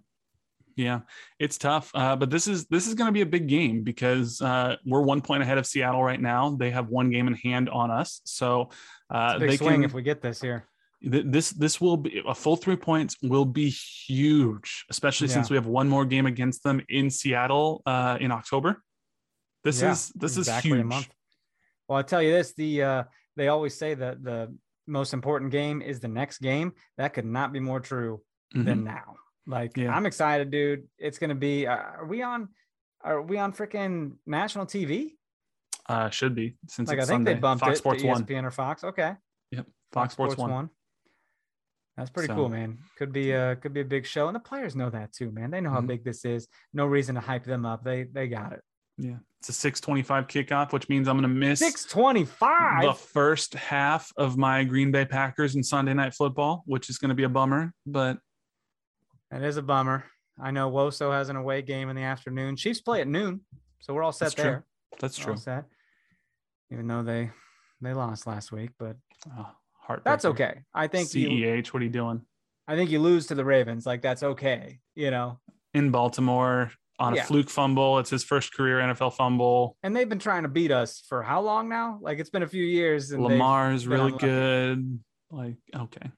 yeah, it's tough. Uh, but this is this is going to be a big game because uh, we're one point ahead of Seattle right now. They have one game in hand on us, so uh, It's a big they swing can. if we get this here. th- this this will be a full three points will be huge, especially since we have one more game against them in Seattle uh, in October. This Yeah, is this exactly is huge. a month. Well, I tell you this: the uh, they always say that the most important game is the next game. That could not be more true Mhm. than now. Like Yeah. I'm excited, dude. It's gonna be. Uh, are we on? Are we on freaking national TV? Uh, should be since Like I think Sunday. they bumped Fox it Sports to E One. ESPN or Fox. Okay, Yep, Fox, Sports, One. That's pretty So- cool, man. Could be uh could be a big show, and the players know that too, man. They know how Mhm. big this is. No reason to hype them up. They they got it. Yeah, it's a six twenty-five kickoff, which means I'm going to miss Six twenty the first half of my Green Bay Packers and Sunday Night Football, which is going to be a bummer. But That is a bummer. I know Woso has an away game in the afternoon. Chiefs play at noon, so we're all set That's true. that's We're true. set. Even though they they lost last week, but Oh, heartbreaker. that's okay. I think you Ceh, what are you doing I think you lose to the Ravens. Like that's okay. You know, in Baltimore on Yeah. a fluke fumble? It's his first career NFL fumble. and they've been trying to beat us for how long now? Like it's been a few years. And Lamar's really unlucky. good. Like okay,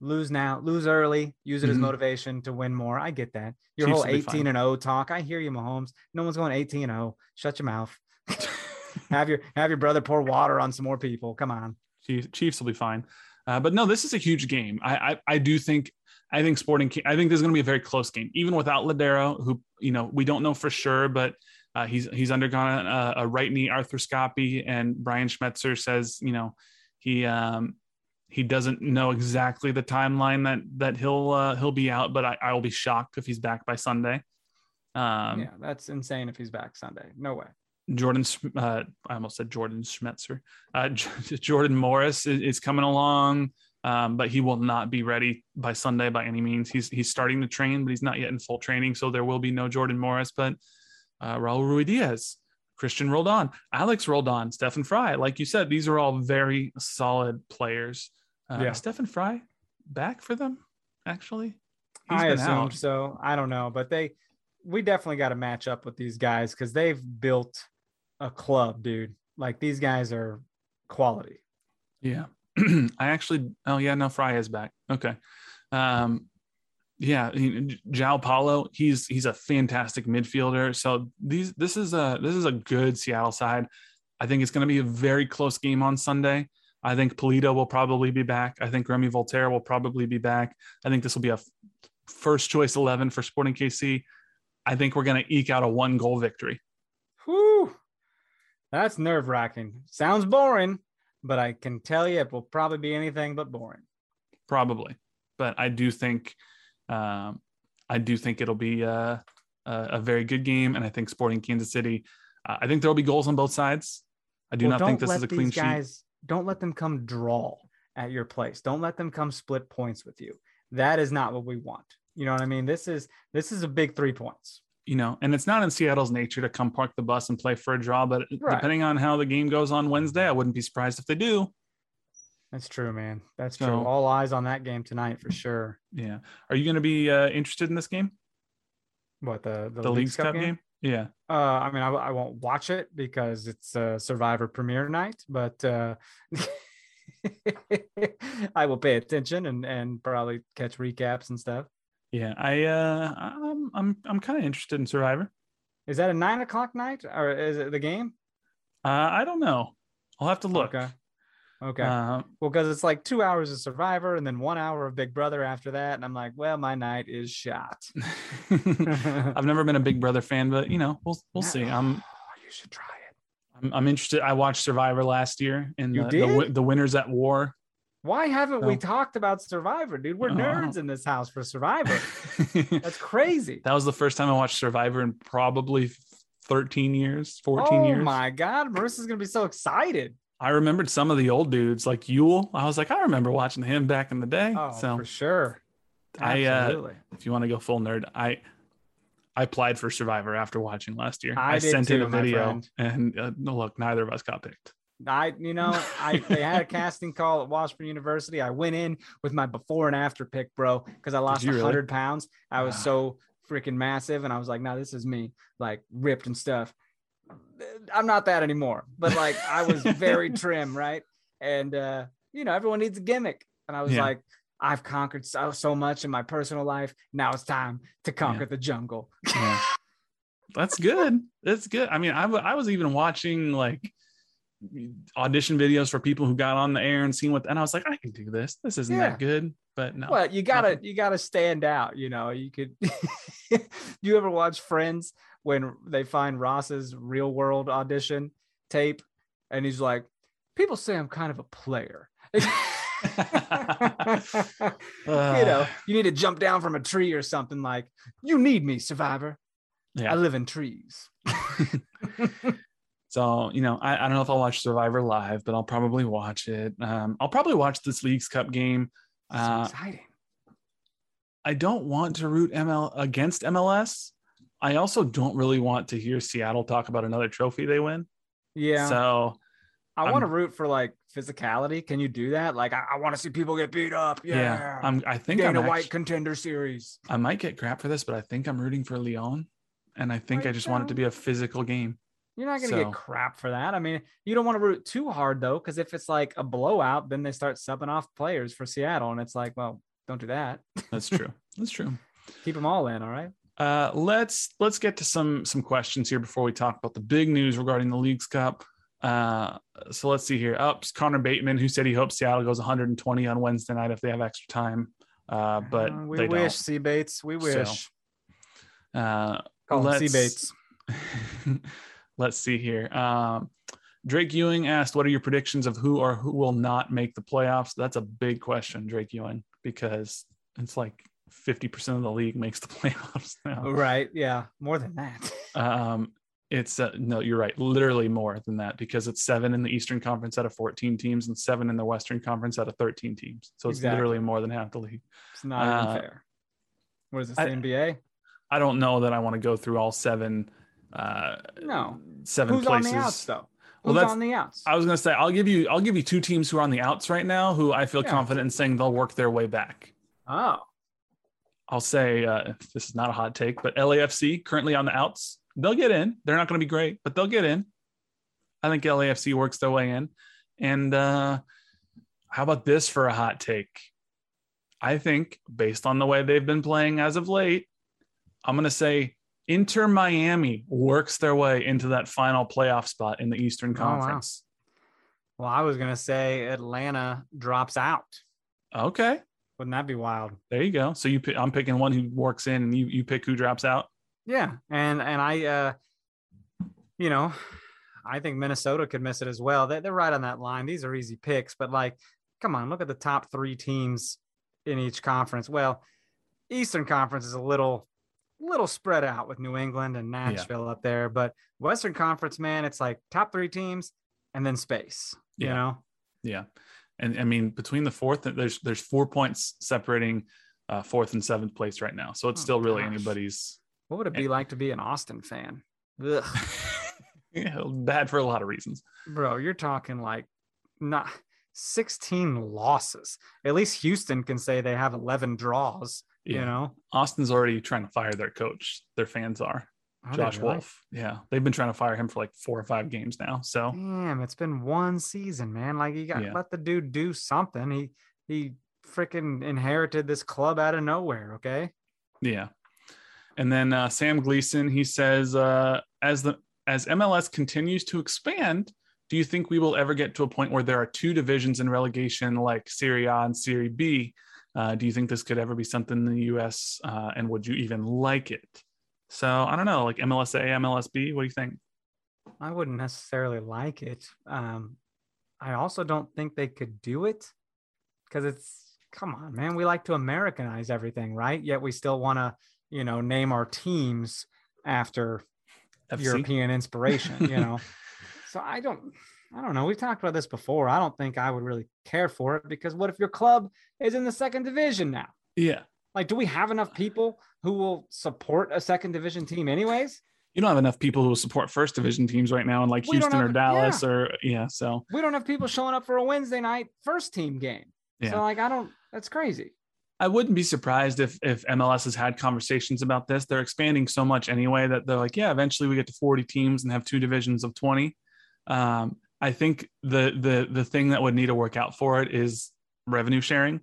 lose now, lose early, use it as Mhm. motivation to win more. I get that. Your Chiefs whole 18 and 0 talk. I hear you, Mahomes. No one's going 18 and 0. Shut your mouth. have your have your brother pour water on some more people. Come on. Chiefs, Chiefs will be fine. Uh, but no, this is a huge game. I, I I do think I think Sporting I think this is going to be a very close game, even without Lodeiro, who you know we don't know for sure, but uh, he's he's undergone a, a right knee arthroscopy, and Brian Schmetzer says you know he um he doesn't know exactly the timeline that that he'll uh, he'll be out, but I, I will be shocked if he's back by Sunday. Um, yeah, that's insane if he's back Sunday. No way. Jordan, uh, I almost said Jordan Schmetzer. Uh, Jordan Morris is, is coming along, um, but he will not be ready by Sunday by any means. He's he's starting to train, but he's not yet in full training, so there will be no Jordan Morris. But uh, Raul Ruidíaz, Christian Roldan, Alex Roldan, Stefan Frei, like you said, these are all very solid players. Uh, Yeah. Stefan Frei back for them? Actually, He's I been assumed out. so. I don't know, but they we definitely got to match up with these guys because they've built a club, dude. Like these guys are quality. Yeah. I actually oh yeah, no, Fry is back. Okay. Um yeah, João Paulo, he's he's a fantastic midfielder. So these this is a this is a good Seattle side. I think it's going to be a very close game on Sunday. I think Pulido will probably be back. I think Remi Walter will probably be back. I think this will be a f- first choice 11 for Sporting KC. I think we're going to eke out a one goal victory. Whew. That's nerve wracking. Sounds boring, but I can tell you it will probably be anything but boring. probably but i do think um, i do think it'll be uh, a, a very good game and i think sporting kansas city uh, i think there'll be goals on both sides i do Well, not think this is a clean these sheet guys, Don't let them come draw at your place. Don't let them come split points with you. That is not what we want. You know what I mean? This is this is a big three points. you know and it's not in seattle's nature to come park the bus and play for a draw but Right. depending on how the game goes on wednesday i wouldn't be surprised if they do That's true, man. That's So- true. All eyes on that game tonight for sure. yeah are you going to be uh, interested in this game What the the, the, league's cup, game? Yeah Uh, I mean, I, I won't watch it because it's uh, Survivor premiere night, but uh, I will pay attention and and probably catch recaps and stuff. yeah i uh i'm i'm, I'm kind of interested in survivor Is that a nine o'clock night or is it the game? uh i don't know i'll have to look Okay. Okay. Uh, well, because it's like two hours of Survivor and then one hour of Big Brother after that, and I'm like, well, my night is shot. I've never been a Big Brother fan, but you know, we'll we'll see. I'm you should try it. I'm, I'm interested. I watched Survivor last year, and the, the the winners at war. Why haven't we talked about Survivor, dude? We're Oh. nerds in this house for Survivor. That's crazy. that was the first time I watched Survivor in probably 13 years, 14 oh years. Oh my god, Marissa's gonna be so excited. I remembered some of the old dudes like Yule. I was like, I remember watching him back in the day. Oh, so for sure. I, uh, Absolutely. if you want to go full nerd, I I applied for Survivor after watching last year. I did sent in a video, and uh, no, look, neither of us got picked. I, you know, I they had a casting call at Washburn University. I went in with my before and after pic, bro, because I lost you really? hundred pounds. I was Wow. so freaking massive, and I was like, "No, this is me, like ripped and stuff." I'm not that anymore, but like I was very trim, right? And uh, you know, everyone needs a gimmick, and I was Yeah. like, "I've conquered so so much in my personal life. Now it's time to conquer the jungle." Yeah. That's good. That's good. I mean, I, w- I was even watching like audition videos for people who got on the air and seen what, and I was like, I can do this. This isn't Yeah. that good, but no. Well, you gotta nothing. you gotta stand out. You know, you could. you ever watch Friends when they find Ross's real world audition tape, and he's like, "People say I'm kind of a player." you know, you need to jump down from a tree or something like, "You need me, Survivor. Yeah. I live in trees." So, you know, I, I don't know if I'll watch Survivor live, but I'll probably watch it. Um, I'll probably watch this League's Cup game. so Uh, exciting. I don't want to root ML against MLS. I also don't really want to hear Seattle talk about another trophy they win. Yeah, So I want to root for like physicality. Can you do that? Like, I, I want to see people get beat up. Yeah, yeah, I'm I think I'm Dana White contender series. I might get crap for this, but I think I'm rooting for Leon. And I think I Right just want it to be a physical game. You're not going to So- get crap for that. I mean, you don't want to root too hard though, because if it's like a blowout, then they start subbing off players for Seattle, and it's like, well, don't do that. That's true. That's true. Keep them all in. All right. Uh, let's let's get to some some questions here before we talk about the big news regarding the League's Cup. Uh, so let's see here. Ups Connor Bateman, who said he hopes Seattle goes 120 on Wednesday night if they have extra time. Uh, but Uh, we wish, C Bates. We wish. don't. Uh, Call C let's- Bates. let's see here. Um, Drake Ewing asked, "What are your predictions of who or who will not make the playoffs?" That's a big question, Drake Ewing, because it's like 50% of the league makes the playoffs now. Right. Yeah. More than that. Um, it's uh, no, you're right. Literally more than that because it's seven in the Eastern Conference out of 14 teams and seven in the Western Conference out of 13 teams. So it's Exactly. literally more than half the league. It's not even Uh, fair. What is this? I- the NBA? I don't know that I want to go through all seven. Uh, No. seven Who's places. on the outs though? Well, Who's that's- on the outs? I was gonna say I'll give you I'll give you two teams who are on the outs right now who I feel Yeah. confident in saying they'll work their way back. oh, I'll say uh, this is not a hot take, but LAFC currently on the outs. They'll get in. They're not going to be great, but they'll get in. I think LAFC works their way in. And uh, how about this for a hot take? I think based on the way they've been playing as of late, I'm going to say Inter Miami works their way into that final playoff spot in the Eastern Oh, wow. Conference. well, I was gonna say Atlanta drops out. Okay. Wouldn't that be wild? There you go. So you pick, I'm picking one who works in and you you pick who drops out. Yeah, and and I, uh, you know, I think Minnesota could miss it as well. They, they're right on that line. These are easy picks, but like, come on, look at the top three teams in each conference. Well, Eastern Conference is a little, little spread out with New England and Nashville up there, but Western Conference, man, it's like top three teams and then space. You know, Yeah, and I mean between the fourth, there's there's four points separating uh, fourth and seventh place right now. So it's Oh, still really gosh. anybody's. what would it be like to be an Austin fan? Ugh. yeah, bad for a lot of reasons. bro you're talking like not 16 losses at least houston can say they have 11 draws you know Austin's already trying to fire their coach. Their fans are Josh? Wolff. Yeah, they've been trying to fire him for like four or five games now. So damn it's been one season man like you got Yeah. let the dude do something he he freaking inherited this club out of nowhere okay Yeah. And then uh, Sam Gleason, he says, uh, as the as MLS continues to expand, do you think we will ever get to a point where there are two divisions in relegation like Serie A and Serie B? Uh, do you think this could ever be something in the US? Uh, and would you even like it? So I don't know, like MLSA, MLSB. What do you think? i wouldn't necessarily like it um i also don't think they could do it because it's come on man we like to americanize everything right yet we still want to you know name our teams after FC? European inspiration, you know. so I don't I don't know. We've talked about this before. I don't think I would really care for it because what if your club is in the second division now? Yeah. Like, do we have enough people who will support a second division team anyways? You don't have enough people who will support first division teams right now in like We Houston or have- Dallas or yeah. So We don't have people showing up for a Wednesday night first team game. Yeah. So like I don't that's crazy. I wouldn't be surprised if if MLS has had conversations about this. They're expanding so much anyway that they're like, yeah, eventually we get to 40 teams and have two divisions of 20. Um, I think the the the thing that would need to work out for it is revenue sharing.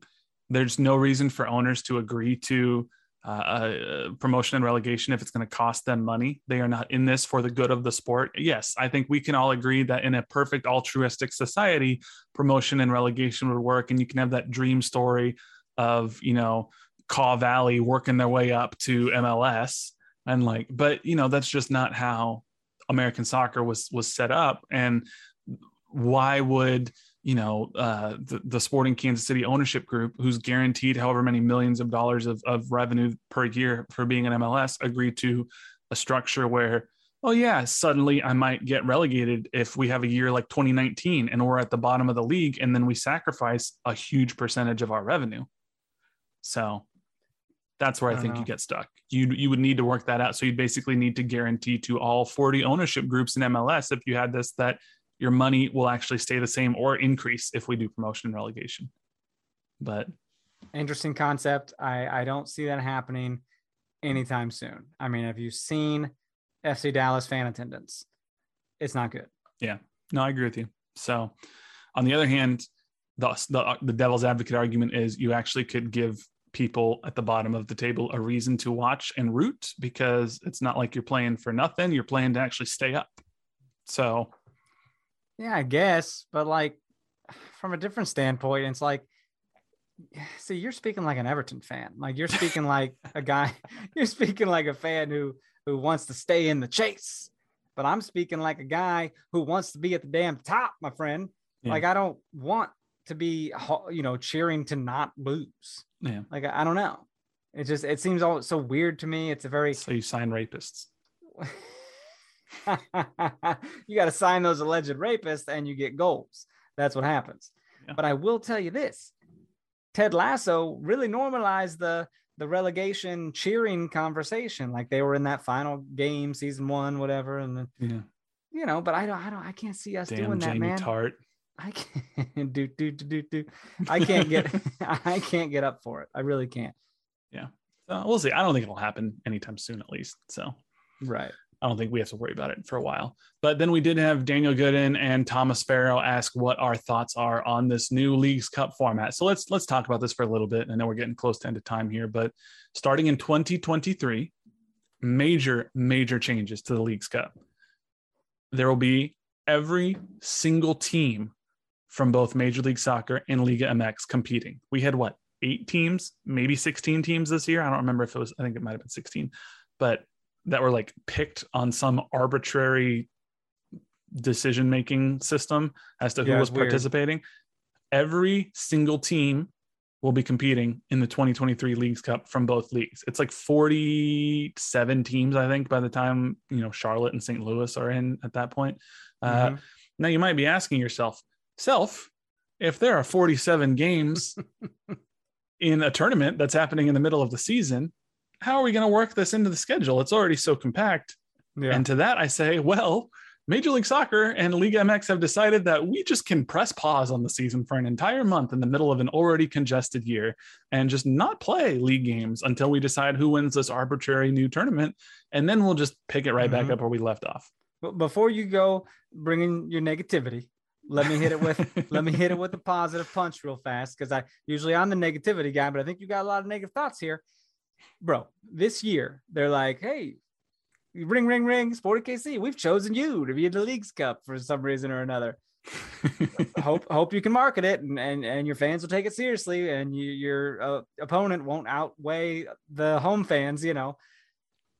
There's no reason for owners to agree to uh, promotion and relegation if it's going to cost them money. They are not in this for the good of the sport. Yes, I think we can all agree that in a perfect altruistic society, promotion and relegation would work, and you can have that dream story of you know Caw Valley working their way up to MLS and like, but you know that's just not how American soccer was was set up, and why would you know uh, the, the sporting kansas city ownership group who's guaranteed however many millions of dollars of, of revenue per year for being an mls agreed to a structure where oh yeah suddenly i might get relegated if we have a year like 2019 and we're at the bottom of the league and then we sacrifice a huge percentage of our revenue so that's where I, I think know. you get stuck. You you would need to work that out. So you'd basically need to guarantee to all 40 ownership groups in MLS if you had this that your money will actually stay the same or increase if we do promotion and relegation. But interesting concept. I, I don't see that happening anytime soon. I mean, have you seen FC Dallas fan attendance? It's not good. Yeah. No, I agree with you. So, on the other hand, the, the, the devil's advocate argument is you actually could give people at the bottom of the table a reason to watch and root because it's not like you're playing for nothing. You're playing to actually stay up. So yeah, I guess, but like from a different standpoint, it's like see, you're speaking like an Everton fan. Like you're speaking like a guy, you're speaking like a fan who who wants to stay in the chase. But I'm speaking like a guy who wants to be at the damn top, my friend. Yeah. Like I don't want to be you know cheering to not lose. Yeah. Like I, I don't know. It just it seems all so weird to me. It's a very so you sign rapists. you got to sign those alleged rapists and you get goals. That's what happens. Yeah. But I will tell you this Ted Lasso really normalized the the relegation cheering conversation. Like they were in that final game, season one, whatever. And then, yeah. you know, but I don't, I don't, I can't see us Damn doing that, Jamie man. Tartt. I can't do, do, do, do, do. I can't get, I can't get up for it. I really can't. Yeah. So we'll see. I don't think it'll happen anytime soon, at least. So, right. I don't think we have to worry about it for a while. But then we did have Daniel Gooden and Thomas Farrow ask what our thoughts are on this new Leagues Cup format. So let's let's talk about this for a little bit. I know we're getting close to end of time here, but starting in 2023, major major changes to the Leagues Cup. There will be every single team from both Major League Soccer and Liga MX competing. We had what eight teams, maybe 16 teams this year. I don't remember if it was. I think it might have been 16, but that were like picked on some arbitrary decision making system as to who yeah, was participating. Every single team will be competing in the 2023 Leagues Cup from both leagues. It's like 47 teams, I think, by the time you know Charlotte and St. Louis are in at that point. Uh, mm-hmm. Uh, now you might be asking yourself, self, if there are 47 games in a tournament that's happening in the middle of the season, how are we going to work this into the schedule? It's already so compact. Yeah. And to that, I say, well, Major League Soccer and League MX have decided that we just can press pause on the season for an entire month in the middle of an already congested year and just not play league games until we decide who wins this arbitrary new tournament. And then we'll just pick it right mm-hmm. back up where we left off. But before you go bringing your negativity, let me hit it with let me hit it with a positive punch real fast because I usually I'm the negativity guy, but I think you got a lot of negative thoughts here bro, this year they're like, hey, ring, ring, ring, Sporting KC, we've chosen you to be in the Leagues Cup for some reason or another. hope hope you can market it and, and and your fans will take it seriously and you, your uh, opponent won't outweigh the home fans you know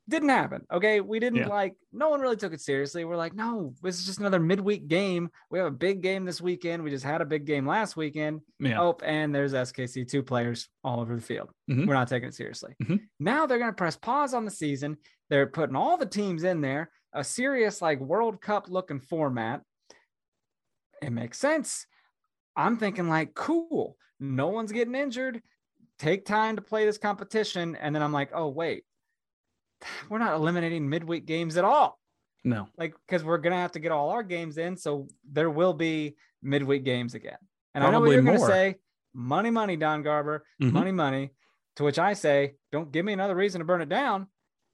didn't happen. Okay. We didn't yeah. like, no one really took it seriously. We're like, no, this is just another midweek game. We have a big game this weekend. We just had a big game last weekend. Yeah. Oh, and there's SKC two players all over the field. Mm-hmm. We're not taking it seriously. Mm-hmm. Now they're going to press pause on the season. They're putting all the teams in there, a serious, like World Cup looking format. It makes sense. I'm thinking, like, cool. No one's getting injured. Take time to play this competition. And then I'm like, oh, wait we're not eliminating midweek games at all. No, like because we're gonna have to get all our games in, so there will be midweek games again. And Probably I know what you're more. gonna say: money, money, Don Garber, mm-hmm. money, money. To which I say, don't give me another reason to burn it down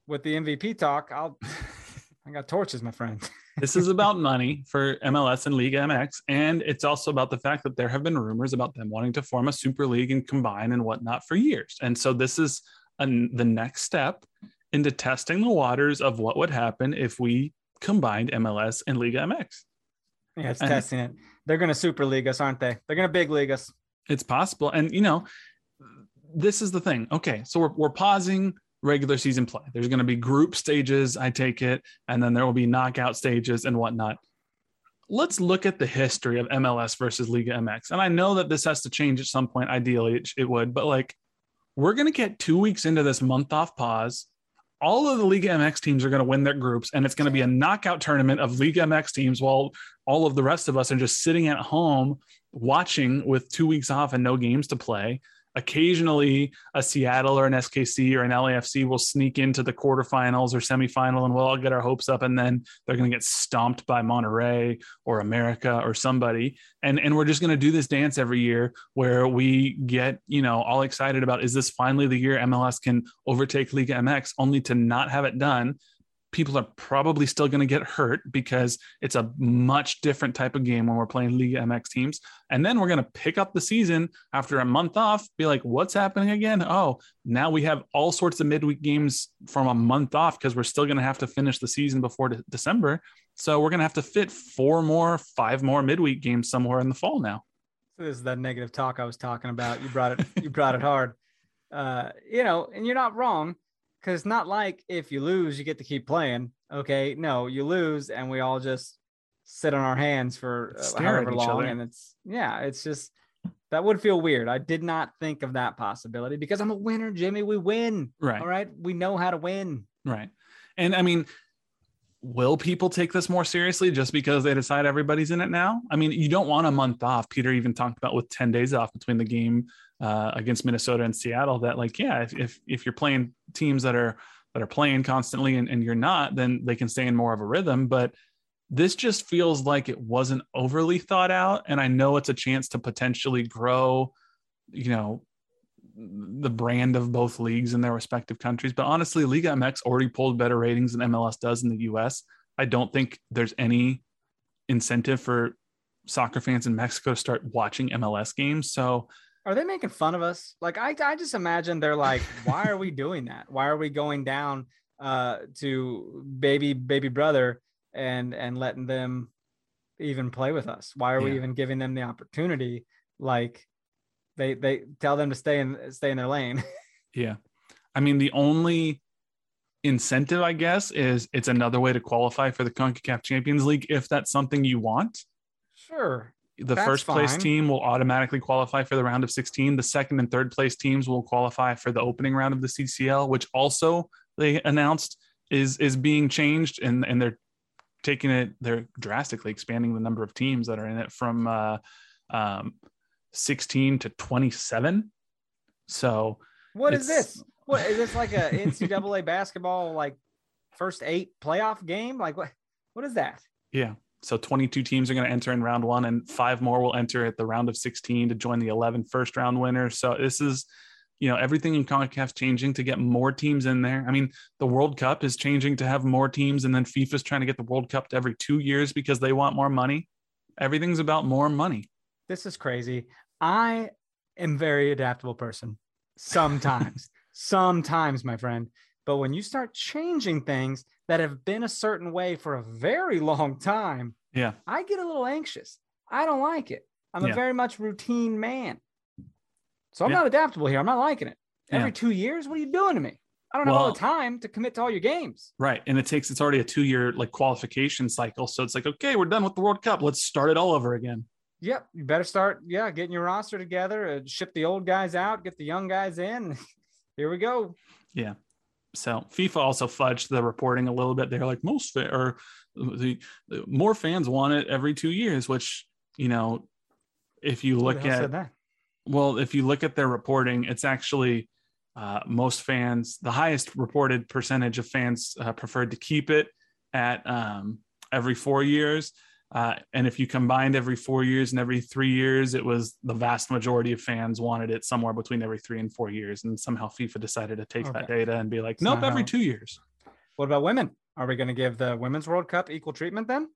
with the MVP talk. I'll, I got torches, my friend. this is about money for MLS and League MX, and it's also about the fact that there have been rumors about them wanting to form a super league and combine and whatnot for years. And so this is an, the next step into testing the waters of what would happen if we combined MLS and Liga MX. Yeah, it's And- testing it. They're gonna super league us, aren't they? They're gonna big league us. It's possible. And, you know, this is the thing. Okay. So we're, we're pausing regular season play. There's going to be group stages, I take it, and then there will be knockout stages and whatnot. Let's look at the history of MLS versus Liga MX. And I know that this has to change at some point. Ideally, it, it would, but like we're going to get two weeks into this month off pause. All of the League MX teams are going to win their groups, and it's going to be a knockout tournament of League MX teams while all of the rest of us are just sitting at home watching with two weeks off and no games to play. Occasionally, a Seattle or an SKC or an LAFC will sneak into the quarterfinals or semifinal, and we'll all get our hopes up, and then they're going to get stomped by Monterrey or America or somebody, and and we're just going to do this dance every year where we get you know all excited about is this finally the year MLS can overtake Liga MX, only to not have it done people are probably still going to get hurt because it's a much different type of game when we're playing Liga MX teams. And then we're going to pick up the season after a month off, be like, what's happening again? Oh, now we have all sorts of midweek games from a month off because we're still going to have to finish the season before de- December. So we're going to have to fit four more, five more midweek games somewhere in the fall now. So this is that negative talk I was talking about. You brought it. you brought it hard. Uh, you know, and you're not wrong because it's not like if you lose, you get to keep playing. Okay, no, you lose, and we all just sit on our hands for uh, however long, other. and it's yeah, it's just that would feel weird. I did not think of that possibility because I'm a winner, Jimmy. We win. Right. All right, we know how to win. Right. And I mean, will people take this more seriously just because they decide everybody's in it now? I mean, you don't want a month off. Peter even talked about with 10 days off between the game uh, against Minnesota and Seattle that like, yeah, if, if, if you're playing teams that are, that are playing constantly and, and you're not, then they can stay in more of a rhythm. But this just feels like it wasn't overly thought out. And I know it's a chance to potentially grow, you know, the brand of both leagues in their respective countries. But honestly, Liga MX already pulled better ratings than MLS does in the US. I don't think there's any incentive for soccer fans in Mexico to start watching MLS games. So Are they making fun of us? Like I, I just imagine they're like, why are we doing that? Why are we going down uh, to baby baby brother and and letting them even play with us? Why are we even giving them the opportunity? Like they they tell them to stay in stay in their lane. yeah. I mean, the only incentive, I guess, is it's another way to qualify for the CONCACAF Champions League if that's something you want. sure. The That's first place fine. team will automatically qualify for the round of 16 the second and third place teams will qualify for the opening round of the ccl which also they announced is is being changed and and they're taking it they're drastically expanding the number of teams that are in it from uh um 16 to 27 so What is this? What is this like a NCAA basketball like first eight playoff game? Like what? What is that? yeah so 22 teams are going to enter in round one and five more will enter at the round of 16 to join the 11 first round winners so this is you know everything in CONCACAF's changing to get more teams in there. I mean, the World Cup is changing to have more teams, and then FIFA's trying to get the World Cup to every two years because they want more money. Everything's about more money. this is crazy. I am very adaptable person. Sometimes, sometimes, my friend. But when you start changing things that have been a certain way for a very long time, Yeah, I get a little anxious. I don't like it. I'm Yeah. a very much routine man. So I'm Yeah. not adaptable here. I'm not liking it. Every Yeah. two years, what are you doing to me? I don't have all the time to commit to all your games. right. And it takes it's already a two year like qualification cycle, so it's like okay, we're done with the World Cup. Let's start it all over again. Yep. You better start, yeah, getting your roster together, uh, ship the old guys out, get the young guys in. Here we go. So FIFA also fudged the reporting a little bit. They're like most fa- or the, the more fans want it every two years, which you know, if you look at that? well, if you look at their reporting, it's actually uh, most fans, the highest reported percentage of fans uh, preferred to keep it at um, every four years. Uh, and if you combined every four years and every three years, it was the vast majority of fans wanted it somewhere between every three and four years. And somehow FIFA decided to take that data and be like, nope, every two years. What about women? Are we going to give the Women's World Cup equal treatment then?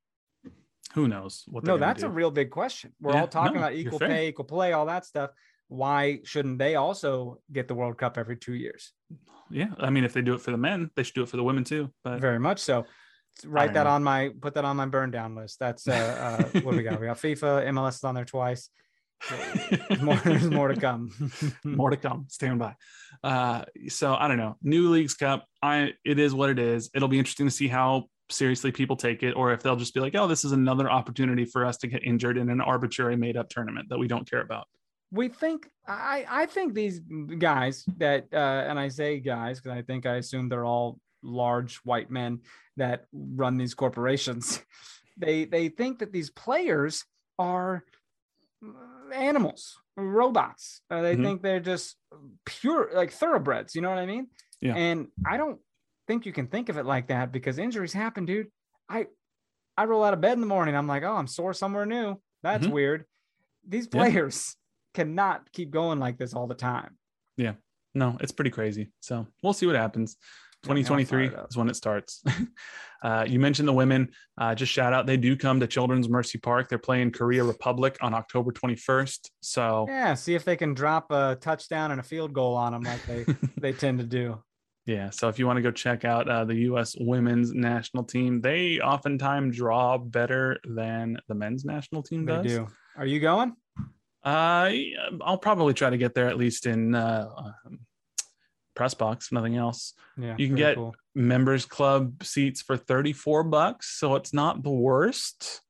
Who knows what? No, that's a real big question. We're Yeah, all talking no, about equal pay, equal play, all that stuff. why shouldn't they also get the World Cup every two years? Yeah, I mean, if they do it for the men, they should do it for the women too. But Very much so. Write that know. on my put that on my burn down list. That's uh, uh what we got? We got FIFA, MLS is on there twice. There's more, there's more to come. more to come. Stand by. Uh, so I don't know. New Leagues Cup. I it is what it is. It'll be interesting to see how seriously people take it, or if they'll just be like, "Oh, this is another opportunity for us to get injured in an arbitrary made up tournament that we don't care about." we think I I think these guys that uh, and I say guys because I think I assume they're all large white men that run these corporations. They they think that these players are animals, robots. Uh, they Mhm. think they're just pure like thoroughbreds. You know what I mean? Yeah. And I don't think you can think of it like that because injuries happen, dude. I I roll out of bed in the morning. I'm like, oh, I'm sore somewhere new. That's Mhm. weird. These Yeah. players cannot keep going like this all the time. Yeah. No, it's pretty crazy. So we'll see what happens. Get me all 2023 fired is when it starts. uh, you mentioned the women. Uh, just shout out, they do come to Children's Mercy Park. They're playing Korea Republic on October 21st. So Yeah, see if they can drop a touchdown and a field goal on them like they they tend to do. Yeah. So if you want to go check out uh, the U.S. women's national team, they oftentimes draw better than the men's national team does. They does. do. Are you going? Uh, I'll probably try to get there at least in uh, press box, nothing else. Yeah, You can get- cool. Members club seats for 34 bucks. So it's not the worst.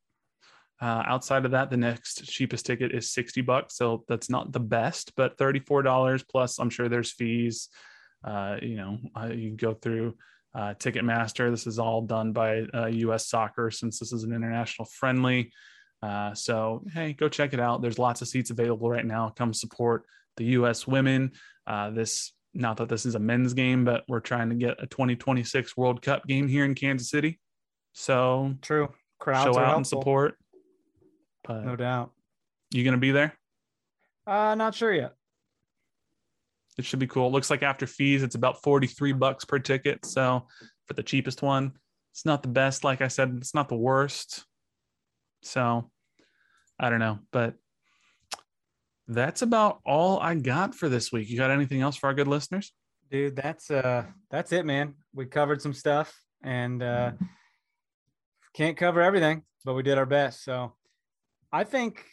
Uh, outside of that, the next cheapest ticket is 60 bucks. So that's not the best, but $34 plus, I'm sure there's fees. Uh, you know, uh, you can go through uh, Ticketmaster. This is all done by uh, US Soccer since this is an international friendly. Uh, so, hey, go check it out. There's lots of seats available right now. Come support the US women. Uh, this, not that this is a men's game, but we're trying to get a 2026 World Cup game here in Kansas City. So, True. Crowds show out helpful, and support. But No doubt. you going to be there? Uh, not sure yet. It should be cool. It looks like after fees, it's about 43 bucks per ticket. So for the cheapest one, it's not the best. Like I said, it's not the worst. So I don't know, but that's about all I got for this week. You got anything else for our good listeners? Dude, that's uh that's it, man. We covered some stuff and uh can't cover everything, but we did our best. So I think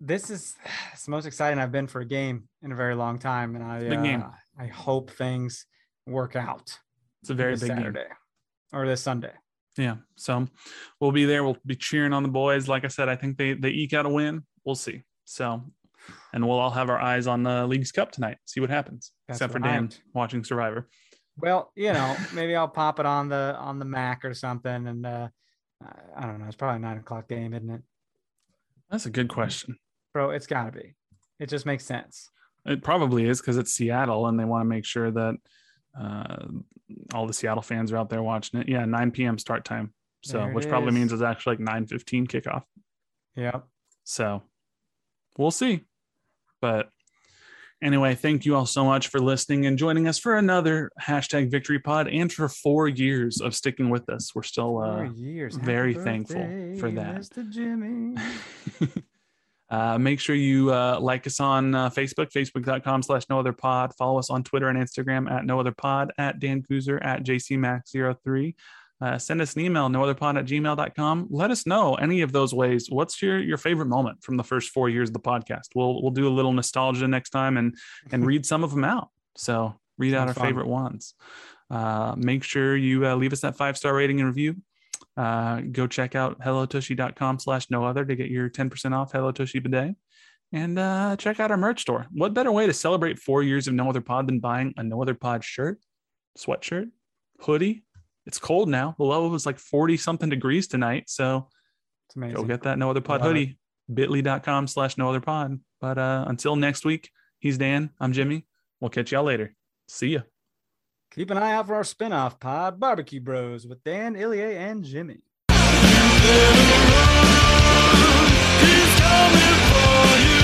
this is the most exciting I've been for a game in a very long time. And I uh, I hope things work out It's a very big game. Or this Sunday. Yeah. So we'll be there. We'll be cheering on the boys. Like I said, I think they they eke out a win. We'll see. So and we'll all have our eyes on the League's Cup tonight. See what happens. That's Except for Dan watching Survivor. Well, you know, maybe I'll pop it on the on the Mac or something. And uh I- don't know. It's probably a nine o'clock game, isn't it? That's a good question. Bro, it's gotta be. It just makes sense. It probably is because it's Seattle and they want to make sure that uh, all the Seattle fans are out there watching it. Yeah, 9 p.m. start time. So, which probably means it's actually like 9:15 kickoff. Yep. So, we'll see. But anyway, thank you all so much for listening and joining us for another hashtag Victory Pod and for four years of sticking with us. We're still uh, Four years. very thankful for that. Mr. Jimmy. uh, make sure you uh, like us on uh, Facebook, facebook.com slash no other pod. Follow us on Twitter and Instagram at no other pod, at Dan Kuzer, at JCMax03. Uh, send us an email, nootherpod at gmail.com. Let us know any of those ways. What's your, your favorite moment from the first four years of the podcast? We'll, we'll do a little nostalgia next time and, and read some of them out. So read out our fun. favorite ones. Uh, make sure you uh, leave us that five star rating and review. Uh, go check out hellotushy.com slash no other to get your 10% off Hello Tushy bidet. And uh, check out our merch store. What better way to celebrate four years of No Other Pod than buying a No Other Pod shirt, sweatshirt, hoodie? It's cold now. The low was like 40 something degrees tonight. So It's amazing. go get that No Other Pod Love it. hoodie, bit.ly.com slash no other pod. But uh, until next week, he's Dan. I'm Jimmy. We'll catch y'all later. See ya. Keep an eye out for our spin-off pod, Barbecue Bros, with Dan, Ilya, and Jimmy. He's coming for you.